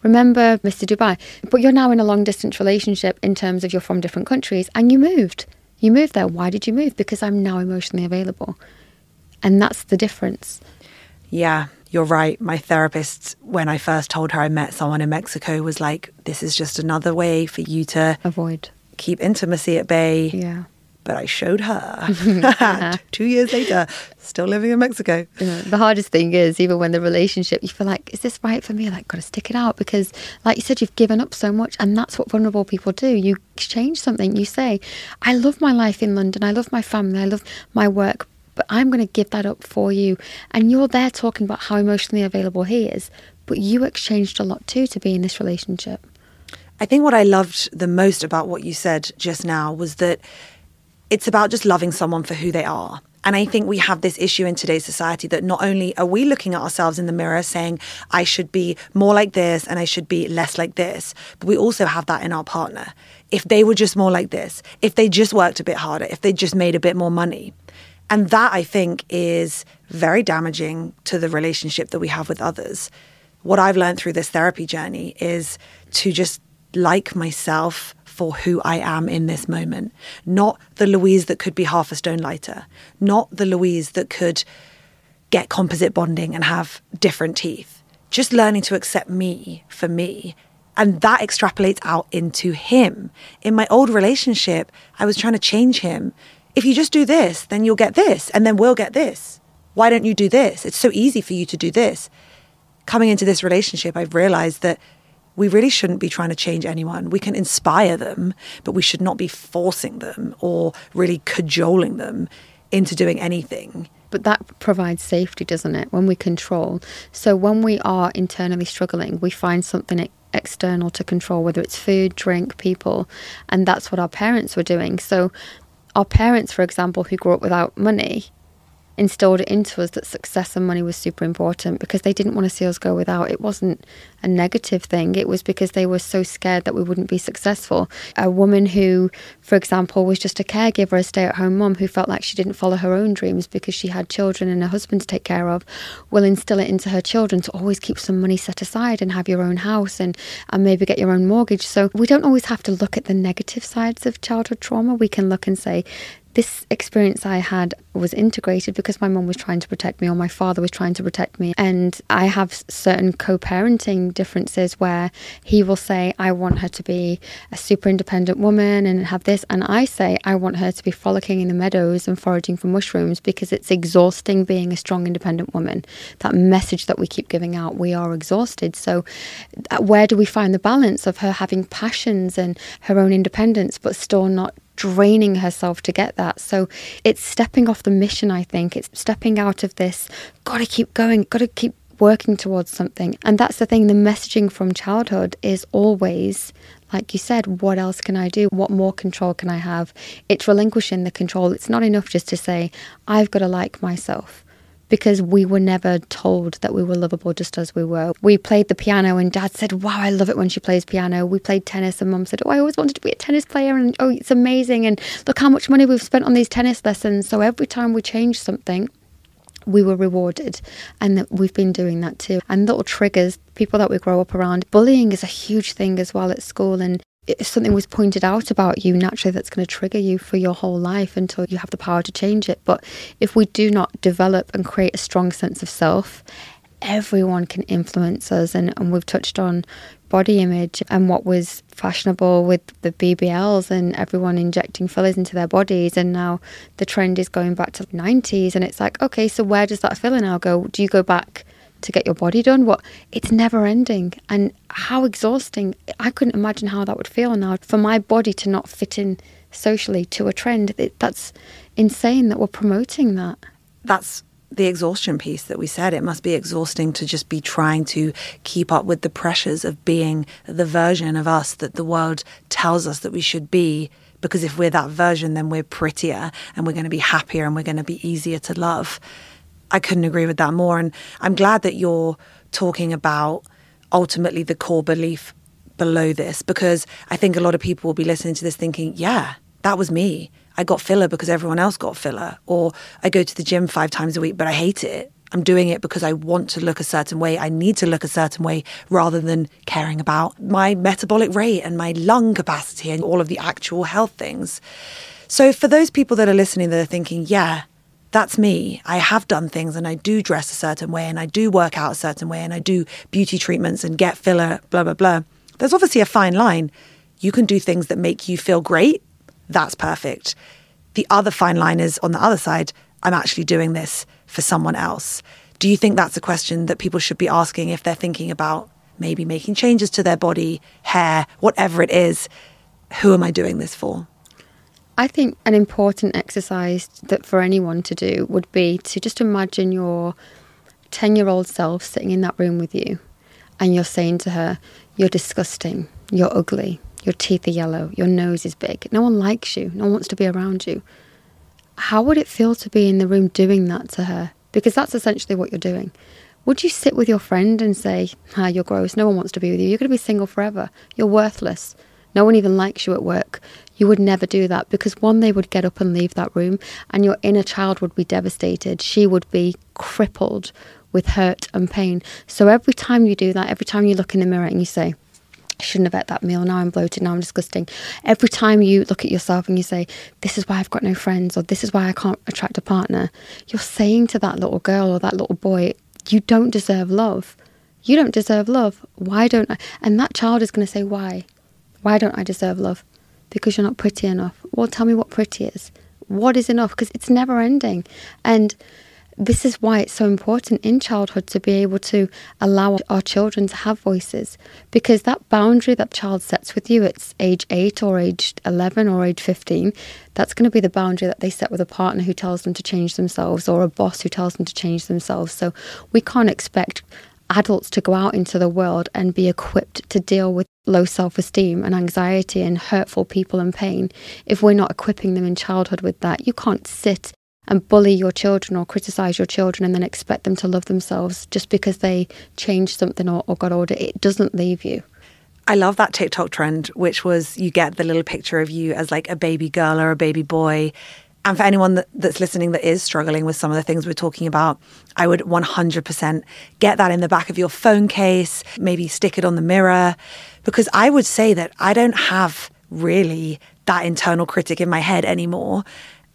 Remember Mr. Dubai? But you're now in a long distance relationship in terms of you're from different countries and you moved. You moved there. Why did you move? Because I'm now emotionally available. And that's the difference. Yeah, you're right. My therapist, when I first told her I met someone in Mexico, was like, this is just another way for you to avoid, keep intimacy at bay. Yeah. But I showed her. Two years later, still living in Mexico. Yeah, the hardest thing is even when the relationship, you feel like, is this right for me? Like, got to stick it out because, like you said, you've given up so much, and that's what vulnerable people do. You exchange something. You say, I love my life in London. I love my family. I love my work. But I'm going to give that up for you. And you're there talking about how emotionally available he is. But you exchanged a lot too to be in this relationship. I think what I loved the most about what you said just now was that it's about just loving someone for who they are. And I think we have this issue in today's society that not only are we looking at ourselves in the mirror saying, I should be more like this and I should be less like this, but we also have that in our partner. If they were just more like this, if they just worked a bit harder, if they just made a bit more money. And that I think is very damaging to the relationship that we have with others. What I've learned through this therapy journey is to just like myself for who I am in this moment, not the Louise that could be half a stone lighter, not the Louise that could get composite bonding and have different teeth. Just learning to accept me for me. And that extrapolates out into him. In my old relationship, I was trying to change him. If you just do this, then you'll get this, and then we'll get this. Why don't you do this? It's so easy for you to do this. Coming into this relationship, I've realized that we really shouldn't be trying to change anyone. We can inspire them, but we should not be forcing them or really cajoling them into doing anything. But that provides safety, doesn't it? When we control. So when we are internally struggling, we find something external to control, whether it's food, drink, people. And that's what our parents were doing. So our parents, for example, who grew up without money, instilled it into us that success and money was super important because they didn't want to see us go without. It wasn't a negative thing, it was because they were so scared that we wouldn't be successful. A woman who, for example, was just a caregiver, a stay at home mom who felt like she didn't follow her own dreams because she had children and a husband to take care of, will instill it into her children to always keep some money set aside and have your own house and, and maybe get your own mortgage. So we don't always have to look at the negative sides of childhood trauma. We can look and say, this experience I had was integrated because my mum was trying to protect me or my father was trying to protect me. And I have certain co parenting differences where he will say, I want her to be a super independent woman and have this. And I say, I want her to be frolicking in the meadows and foraging for mushrooms because it's exhausting being a strong, independent woman. That message that we keep giving out, we are exhausted. So, uh, where do we find the balance of her having passions and her own independence, but still not draining herself to get that. So it's stepping off the mission, I think. It's stepping out of this, gotta keep going, gotta keep working towards something. And that's the thing, the messaging from childhood is always, like you said, what else can I do? What more control can I have? It's relinquishing the control. It's not enough just to say, I've got to like myself because we were never told that we were lovable just as we were. We played the piano and dad said, Wow, I love it when she plays piano. We played tennis and mum said, Oh, I always wanted to be a tennis player and oh, it's amazing. And look how much money we've spent on these tennis lessons. So every time we change something, we were rewarded and that we've been doing that too and little triggers people that we grow up around bullying is a huge thing as well at school and if something was pointed out about you, naturally that's going to trigger you for your whole life until you have the power to change it. But if we do not develop and create a strong sense of self, everyone can influence us. And, and we've touched on body image and what was fashionable with the BBLs and everyone injecting fillers into their bodies. And now the trend is going back to the 90s. And it's like, okay, so where does that filler now go? Do you go back? To get your body done. What it's never ending, and how exhausting. I couldn't imagine how that would feel now for my body to not fit in socially to a trend. It, that's insane that we're promoting that. That's the exhaustion piece that we said. It must be exhausting to just be trying to keep up with the pressures of being the version of us that the world tells us that we should be. Because if we're that version, then we're prettier and we're going to be happier and we're going to be easier to love. I couldn't agree with that more. And I'm glad that you're talking about ultimately the core belief below this because I think a lot of people will be listening to this thinking, yeah, that was me. I got filler because everyone else got filler. Or I go to the gym five times a week, but I hate it. I'm doing it because I want to look a certain way. I need to look a certain way rather than caring about my metabolic rate and my lung capacity and all of the actual health things. So, for those people that are listening that are thinking, yeah, that's me. I have done things and I do dress a certain way and I do work out a certain way and I do beauty treatments and get filler, blah, blah, blah. There's obviously a fine line. You can do things that make you feel great. That's perfect. the other fine line is on the other side, I'm actually doing this for someone else. Do you think that's a question that people should be asking if they're thinking about maybe making changes to their body, hair, whatever it is? Who am I doing this for? I think an important exercise that for anyone to do would be to just imagine your 10 year old self sitting in that room with you and you're saying to her, You're disgusting, you're ugly, your teeth are yellow, your nose is big, no one likes you, no one wants to be around you. How would it feel to be in the room doing that to her? Because that's essentially what you're doing. Would you sit with your friend and say, Ah, you're gross, no one wants to be with you, you're going to be single forever, you're worthless, no one even likes you at work? You would never do that because one, they would get up and leave that room, and your inner child would be devastated. She would be crippled with hurt and pain. So every time you do that, every time you look in the mirror and you say, I shouldn't have ate that meal. Now I'm bloated. Now I'm disgusting. Every time you look at yourself and you say, This is why I've got no friends, or this is why I can't attract a partner, you're saying to that little girl or that little boy, You don't deserve love. You don't deserve love. Why don't I? And that child is going to say, Why? Why don't I deserve love? Because you're not pretty enough. Well, tell me what pretty is. What is enough? Because it's never ending. And this is why it's so important in childhood to be able to allow our children to have voices because that boundary that child sets with you at age 8 or age 11 or age 15 that's going to be the boundary that they set with a partner who tells them to change themselves or a boss who tells them to change themselves so we can't expect adults to go out into the world and be equipped to deal with low self esteem and anxiety and hurtful people and pain if we're not equipping them in childhood with that. You can't sit and bully your children or criticize your children and then expect them to love themselves just because they changed something or, or got older. It doesn't leave you. I love that TikTok trend, which was you get the little picture of you as like a baby girl or a baby boy. And for anyone that, that's listening that is struggling with some of the things we're talking about, I would 100% get that in the back of your phone case, maybe stick it on the mirror. Because I would say that I don't have really that internal critic in my head anymore.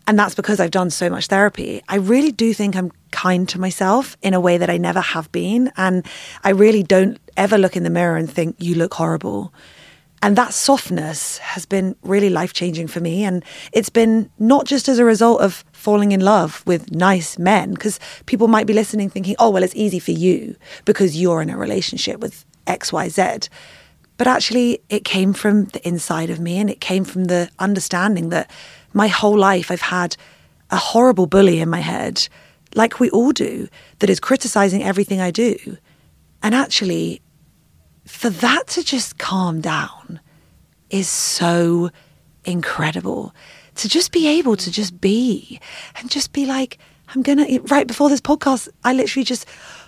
And that's because I've done so much therapy. I really do think I'm kind to myself in a way that I never have been. And I really don't ever look in the mirror and think, you look horrible. And that softness has been really life changing for me. And it's been not just as a result of falling in love with nice men, because people might be listening thinking, oh, well, it's easy for you because you're in a relationship with XYZ. But actually, it came from the inside of me and it came from the understanding that my whole life I've had a horrible bully in my head, like we all do, that is criticizing everything I do. And actually, for that to just calm down is so incredible. To just be able to just be and just be like, I'm gonna, right before this podcast, I literally just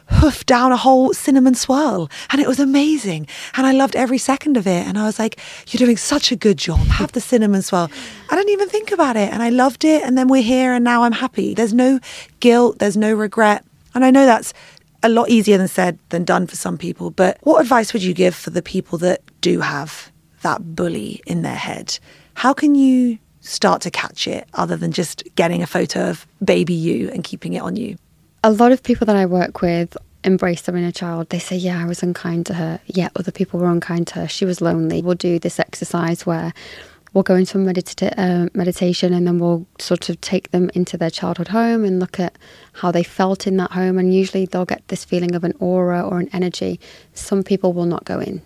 hoofed down a whole cinnamon swirl. And it was amazing. And I loved every second of it. And I was like, you're doing such a good job. Have the cinnamon swirl. I didn't even think about it. And I loved it. And then we're here and now I'm happy. There's no guilt, there's no regret. And I know that's a lot easier than said than done for some people. But what advice would you give for the people that do have that bully in their head? How can you start to catch it other than just getting a photo of baby you and keeping it on you? a lot of people that I work with embrace their inner child. They say, Yeah, I was unkind to her. Yeah, other people were unkind to her. She was lonely. We'll do this exercise where we'll go into medita- uh, meditation and then we'll sort of take them into their childhood home and look at how they felt in that home. And usually they'll get this feeling of an aura or an energy. Some people will not go in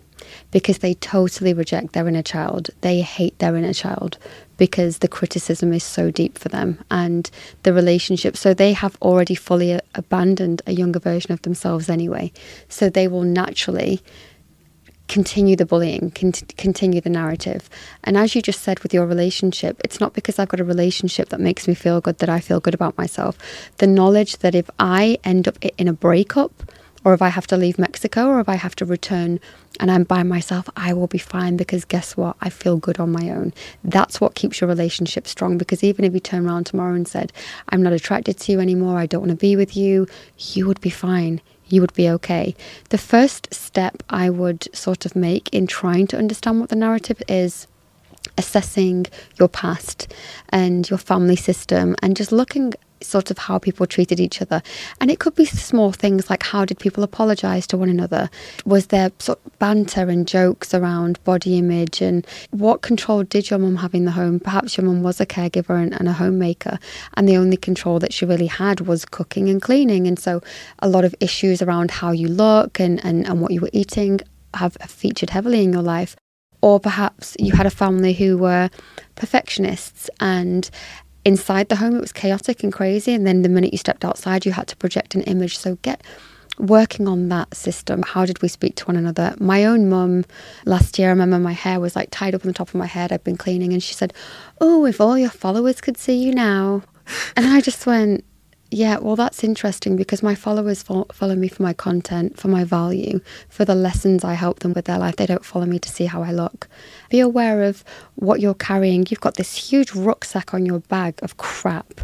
because they totally reject their inner child. They hate their inner child because the criticism is so deep for them and the relationship. So they have already fully abandoned a younger version of themselves anyway. So they will naturally continue the bullying, continue the narrative. And as you just said with your relationship, it's not because I've got a relationship that makes me feel good that I feel good about myself. The knowledge that if I end up in a breakup, or if I have to leave Mexico, or if I have to return and I'm by myself, I will be fine because guess what? I feel good on my own. That's what keeps your relationship strong because even if you turn around tomorrow and said, I'm not attracted to you anymore, I don't want to be with you, you would be fine. You would be okay. The first step I would sort of make in trying to understand what the narrative is assessing your past and your family system and just looking sort of how people treated each other. And it could be small things like how did people apologize to one another? Was there sort of banter and jokes around body image? And what control did your mum have in the home? Perhaps your mum was a caregiver and, and a homemaker, and the only control that she really had was cooking and cleaning. And so a lot of issues around how you look and, and, and what you were eating have featured heavily in your life. Or perhaps you had a family who were perfectionists and inside the home it was chaotic and crazy and then the minute you stepped outside you had to project an image. So get working on that system. How did we speak to one another? My own mum last year i remember my hair was like tied up on the top of my head. I'd been cleaning and she said oh if all your followers could see you now. And i just went yeah, well, that's interesting because my followers follow me for my content, for my value, for the lessons I help them with their life. They don't follow me to see how I look. Be aware of what you're carrying. You've got this huge rucksack on your bag of crap.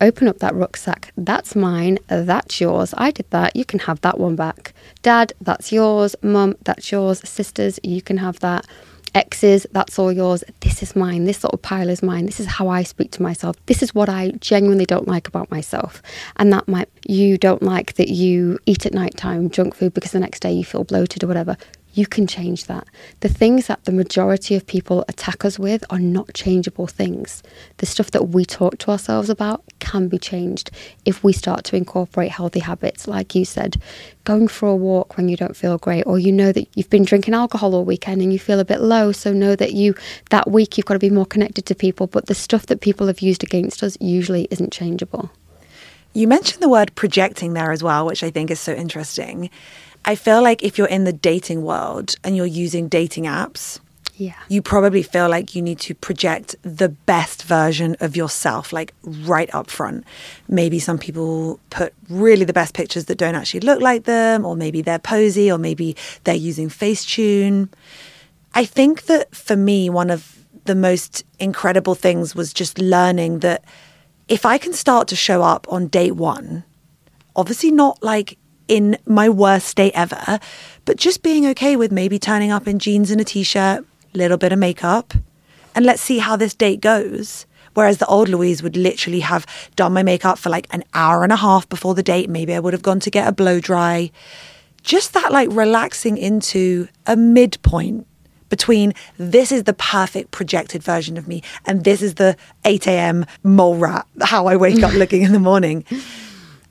Open up that rucksack. That's mine. That's yours. I did that. You can have that one back. Dad, that's yours. Mum, that's yours. Sisters, you can have that exes, that's all yours. This is mine. This little pile is mine. This is how I speak to myself. This is what I genuinely don't like about myself. And that might, you don't like that you eat at night time junk food because the next day you feel bloated or whatever you can change that. The things that the majority of people attack us with are not changeable things. The stuff that we talk to ourselves about can be changed if we start to incorporate healthy habits, like you said, going for a walk when you don't feel great, or you know that you've been drinking alcohol all weekend and you feel a bit low, so know that you that week you've got to be more connected to people, but the stuff that people have used against us usually isn't changeable. You mentioned the word projecting there as well, which I think is so interesting. I feel like if you're in the dating world and you're using dating apps, yeah. you probably feel like you need to project the best version of yourself, like right up front. Maybe some people put really the best pictures that don't actually look like them, or maybe they're posy, or maybe they're using Facetune. I think that for me, one of the most incredible things was just learning that if I can start to show up on day one, obviously not like in my worst state ever, but just being okay with maybe turning up in jeans and a t shirt, little bit of makeup, and let's see how this date goes. Whereas the old Louise would literally have done my makeup for like an hour and a half before the date. Maybe I would have gone to get a blow dry. Just that like relaxing into a midpoint between this is the perfect projected version of me and this is the 8 a.m. mole rat, how I wake up looking in the morning.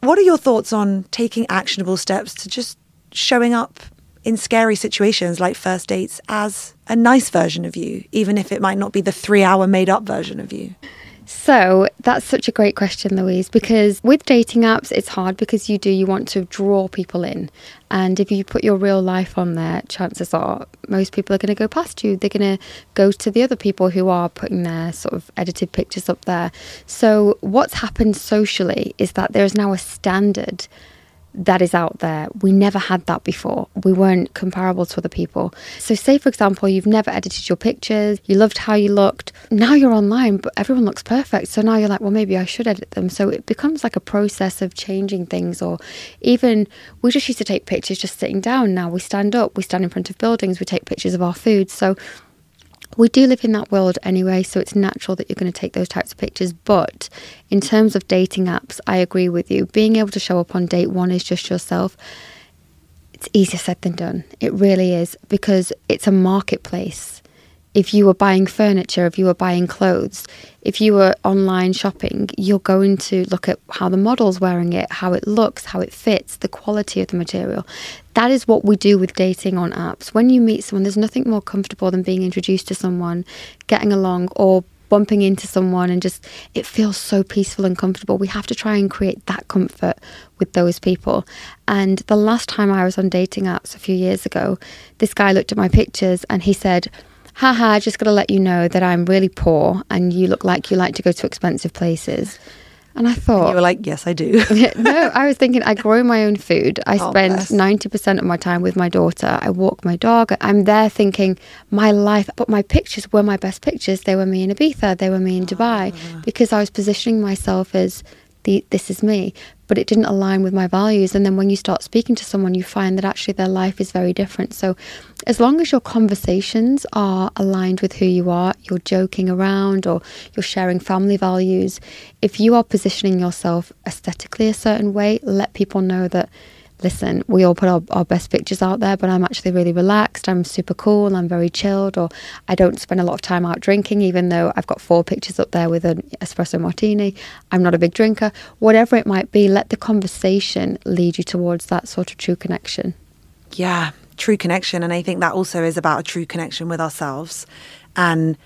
What are your thoughts on taking actionable steps to just showing up in scary situations like first dates as a nice version of you, even if it might not be the three hour made up version of you? So that's such a great question, Louise, because with dating apps, it's hard because you do, you want to draw people in. And if you put your real life on there, chances are most people are going to go past you. They're going to go to the other people who are putting their sort of edited pictures up there. So what's happened socially is that there is now a standard that is out there. We never had that before. We weren't comparable to other people. So, say for example, you've never edited your pictures, you loved how you looked. Now you're online, but everyone looks perfect. So now you're like, well, maybe I should edit them. So it becomes like a process of changing things. Or even we just used to take pictures just sitting down. Now we stand up, we stand in front of buildings, we take pictures of our food. So we do live in that world anyway, so it's natural that you're going to take those types of pictures. But in terms of dating apps, I agree with you. Being able to show up on date one is just yourself. It's easier said than done. It really is because it's a marketplace if you were buying furniture, if you were buying clothes, if you were online shopping, you're going to look at how the model's wearing it, how it looks, how it fits, the quality of the material. That is what we do with dating on apps. When you meet someone, there's nothing more comfortable than being introduced to someone, getting along, or bumping into someone and just it feels so peaceful and comfortable. We have to try and create that comfort with those people. And the last time I was on dating apps a few years ago, this guy looked at my pictures and he said, haha, I just got to let you know that I'm really poor and you look like you like to go to expensive places. And I thought. And you were like, yes, I do. no, I was thinking, I grow my own food. I oh, spend bless. 90% of my time with my daughter. I walk my dog. I'm there thinking, my life, but my pictures were my best pictures. They were me in Ibiza, they were me in Dubai, oh. because I was positioning myself as the, this is me. But it didn't align with my values. And then when you start speaking to someone, you find that actually their life is very different. So, as long as your conversations are aligned with who you are, you're joking around or you're sharing family values, if you are positioning yourself aesthetically a certain way, let people know that listen, we all put our, our best pictures out there, but I'm actually really relaxed. I'm super cool. I'm very chilled, or I don't spend a lot of time out drinking, even though I've got four pictures up there with an espresso martini. I'm not a big drinker. Whatever it might be, let the conversation lead you towards that sort of true connection. Yeah, true connection. And I think that also is about a true connection with ourselves. And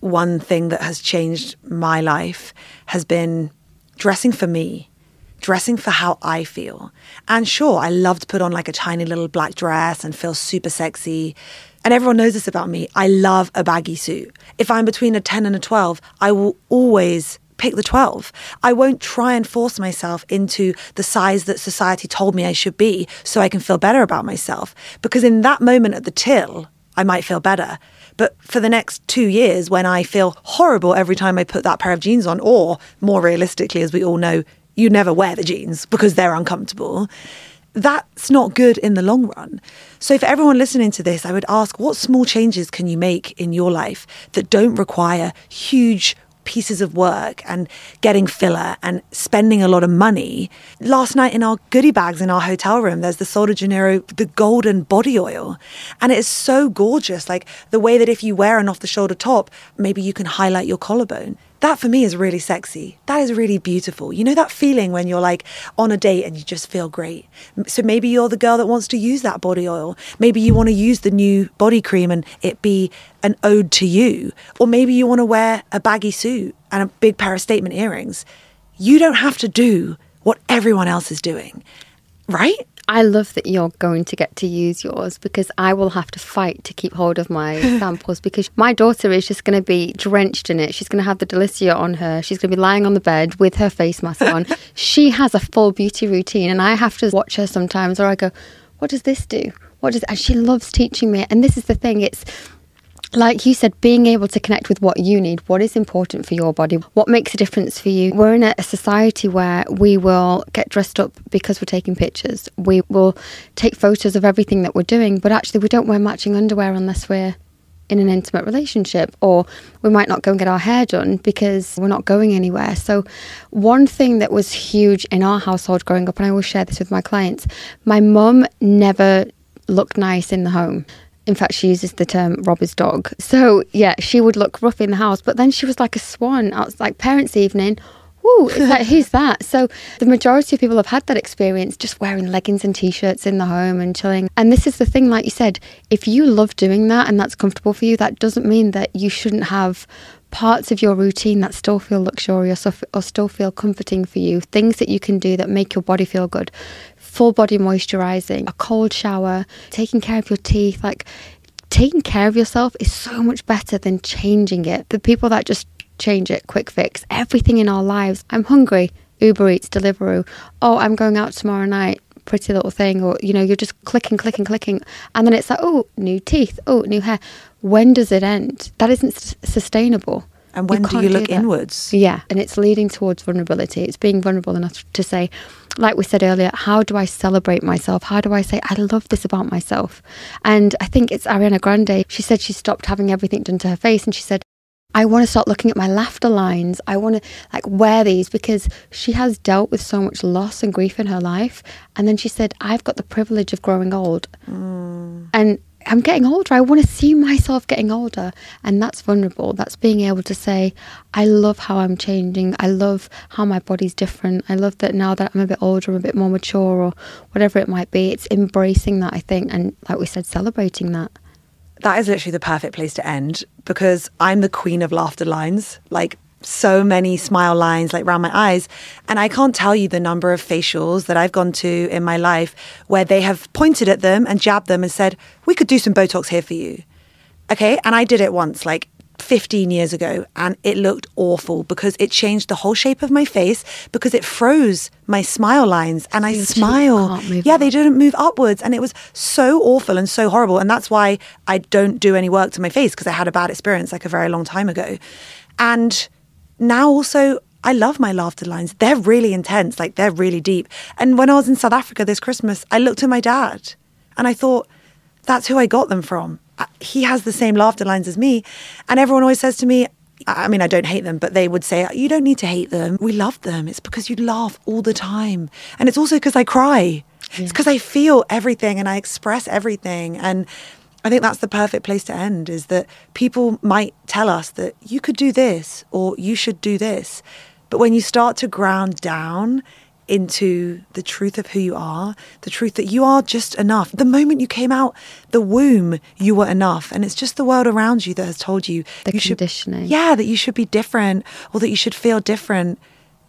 one thing that has changed my life has been dressing for me dressing for how I feel. And sure, I love to put on like a tiny little black dress and feel super sexy. And everyone knows this about me. I love a baggy suit. If I'm between a 10 and a 12, I will always pick the 12. I won't try and force myself into the size that society told me I should be so I can feel better about myself. Because in that moment at the till, I might feel better. But for the next two years, when I feel horrible every time I put that pair of jeans on, or more realistically, as we all know, you never wear the jeans because they're uncomfortable. That's not good in the long run. So, for everyone listening to this, I would ask what small changes can you make in your life that don't require huge pieces of work and getting filler and spending a lot of money. Last night in our goodie bags in our hotel room, there's the Sol de Janeiro, the golden body oil. And it is so gorgeous. Like the way that if you wear an off the shoulder top, maybe you can highlight your collarbone that for me is really sexy. That is really beautiful. You know that feeling when you're like on a date and you just feel great. So maybe you're the girl that wants to use that body oil. Maybe you want to use the new body cream and it be an ode to you. Or maybe you want to wear a baggy suit and a big pair of statement earrings. You don't have to do what everyone else is doing, right? I love that you're going to get to use yours because I will have to fight to keep hold of my samples because my daughter is just going to be drenched in it. She's going to have the Delicia on her. She's going to be lying on the bed with her face mask on. she has a full beauty routine and I have to watch her sometimes or I go, what does this do? What does, and she loves teaching me. And this is the thing, it's, like you said, being able to connect with what you need, what is important for your body, what makes a difference for you. We're in a, society where we will get dressed up because we're taking pictures. We will take photos of everything that we're doing, but actually, we don't wear matching underwear unless we're in an intimate relationship, or we might not go and get our hair done because we're not going anywhere. So, one thing that was huge in our household growing up, and I will share this with my clients, my mum never looked nice in the home. In fact, she uses the term robber's dog. So, yeah, she would look rough in the house, but then she was like a swan. I was like, parents' evening. It's like, who's that? So, the majority of people have had that experience just wearing leggings and t shirts in the home and chilling. And this is the thing, like you said, if you love doing that and that's comfortable for you, that doesn't mean that you shouldn't have parts of your routine that still feel luxurious or, or, still feel comforting for you, things that you can do that make your body feel good full body moisturizing, a cold shower, taking care of your teeth. Like, taking care of yourself is so much better than changing it. The people that just change it, quick fix, everything in our lives. I'm hungry, Uber Eats, Deliveroo. Oh, I'm going out tomorrow night, pretty little thing. Or, you know, you're just clicking, clicking, clicking. And then it's like, oh, new teeth, oh, new hair. When does it end? That isn't s- sustainable. And when you do you look do inwards? Yeah, and it's leading towards vulnerability. It's being vulnerable enough to say, like we said earlier, how do I celebrate myself? How do I say, I love this about myself? And I think it's Ariana Grande. She said she stopped having everything done to her face and she said, I want to start looking at my laughter lines. I want to like wear these because she has dealt with so much loss and grief in her life. And then she said, I've got the privilege of growing old. Mm. And I'm getting older. I want to see myself getting older. And that's vulnerable. That's being able to say, I love how I'm changing. I love how my body's different. I love that now that I'm a bit older, I'm a bit more mature, or whatever it might be. It's embracing that, I think. And like we said, celebrating that. That is literally the perfect place to end because I'm the queen of laughter lines. Like, so many smile lines like around my eyes. And I can't tell you the number of facials that I've gone to in my life where they have pointed at them and jabbed them and said, We could do some Botox here for you. Okay. And I did it once, like 15 years ago, and it looked awful because it changed the whole shape of my face because it froze my smile lines and I smile. Yeah, they didn't move upwards. And it was so awful and so horrible. And that's why I don't do any work to my face because I had a bad experience like a very long time ago. And now also I love my laughter lines. They're really intense, like they're really deep. And when I was in South Africa this Christmas, I looked at my dad and I thought, that's who I got them from. Uh, He has the same laughter lines as me. And everyone always says to me, I I mean, I don't hate them, but they would say, You don't need to hate them. We love them. It's because you laugh all the time. And it's also because I cry. It's because I feel everything and I express everything. And I think that's the perfect place to end is that people might tell us that you could do this or you should do this. But when you start to ground down into the truth of who you are, the truth that you are just enough. The moment you came out the womb, you were enough. And it's just the world around you that has told you The you should conditioning. yeah, that you should be different or that you should feel different.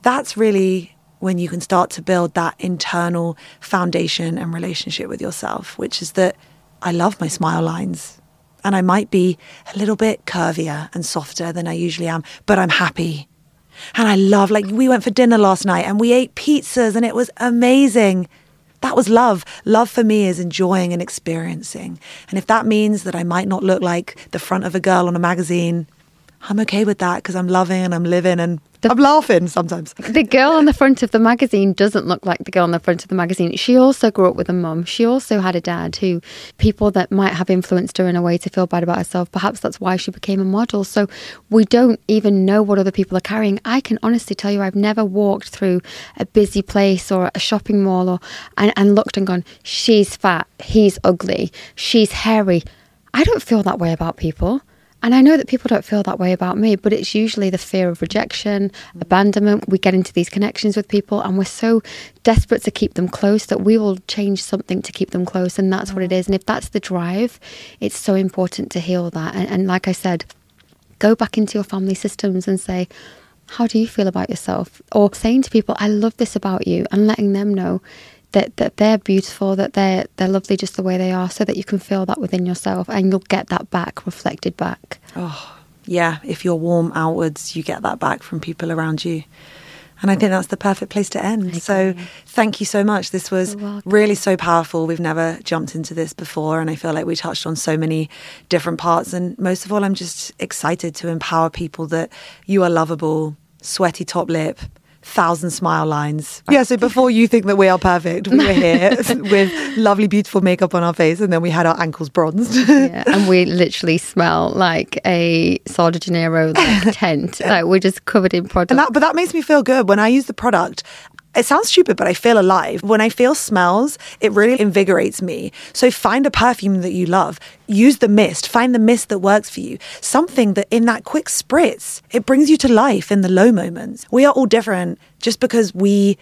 That's really when you can start to build that internal foundation and relationship with yourself, which is that I love my smile lines. And I might be a little bit curvier and softer than I usually am, but I'm happy. And I love, like, we went for dinner last night and we ate pizzas and it was amazing. That was love. Love for me is enjoying and experiencing. And if that means that I might not look like the front of a girl on a magazine, I'm okay with that because I'm loving and I'm living and I'm laughing sometimes. The girl on the front of the magazine doesn't look like the girl on the front of the magazine. She also grew up with a mum. She also had a dad who people that might have influenced her in a way to feel bad about herself. Perhaps that's why she became a model. So we don't even know what other people are carrying. I can honestly tell you I've never walked through a busy place or a shopping mall or and, and looked and gone, she's fat, he's ugly, she's hairy. I don't feel that way about people. And I know that people don't feel that way about me, but it's usually the fear of rejection, mm. abandonment. We get into these connections with people and we're so desperate to keep them close that we will change something to keep them close. And that's what it mm. is. And if that's the drive, it's so important to heal that. And, and like I said, go back into your family systems and say, how do you feel about yourself? Or saying to people, I love this about you, and letting them know that, that they're beautiful, that they're they're lovely just the way they are, so that you can feel that within yourself and you'll get that back reflected back. Oh, yeah. If you're warm outwards, you get that back from people around you. And I think that's the perfect place to end. So thank you so much. This was really so powerful. We've never jumped into this before. And I feel like we touched on so many different parts. And most of all, I'm just excited to empower people that you are lovable, sweaty top lip, thousand smile lines. Yeah, so before you think that we are perfect, we were here with lovely, beautiful makeup on our face. And then we had our ankles bronzed. Yeah, and we literally smell like a Sol de Janeiro like tent. Like we're just covered in product. And that, but that makes me feel good when I use the product. It sounds stupid, but I feel alive. When I feel smells, it really invigorates me. So find a perfume that you love. Use the mist. Find the mist that works for you. Something that in that quick spritz, it brings you to life in the low moments. We are all different. Just because we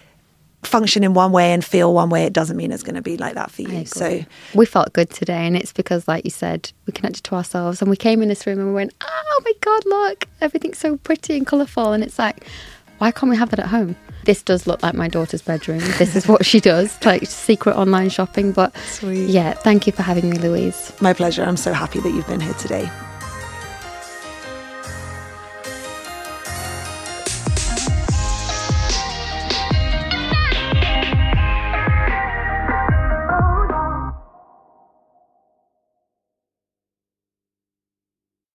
function in one way and feel one way, it doesn't mean it's going to be like that for you. So we felt good today, and it's because, like you said, we connected to ourselves, and we came in this room and we went, "Oh my god, look, everything's so pretty and colourful," and it's like, why can't we have that at home? This does look like my daughter's bedroom. This is what she does, like secret online shopping. But Sweet. yeah, thank you for having me, Louise. my pleasure. I'm so happy that you've been here today.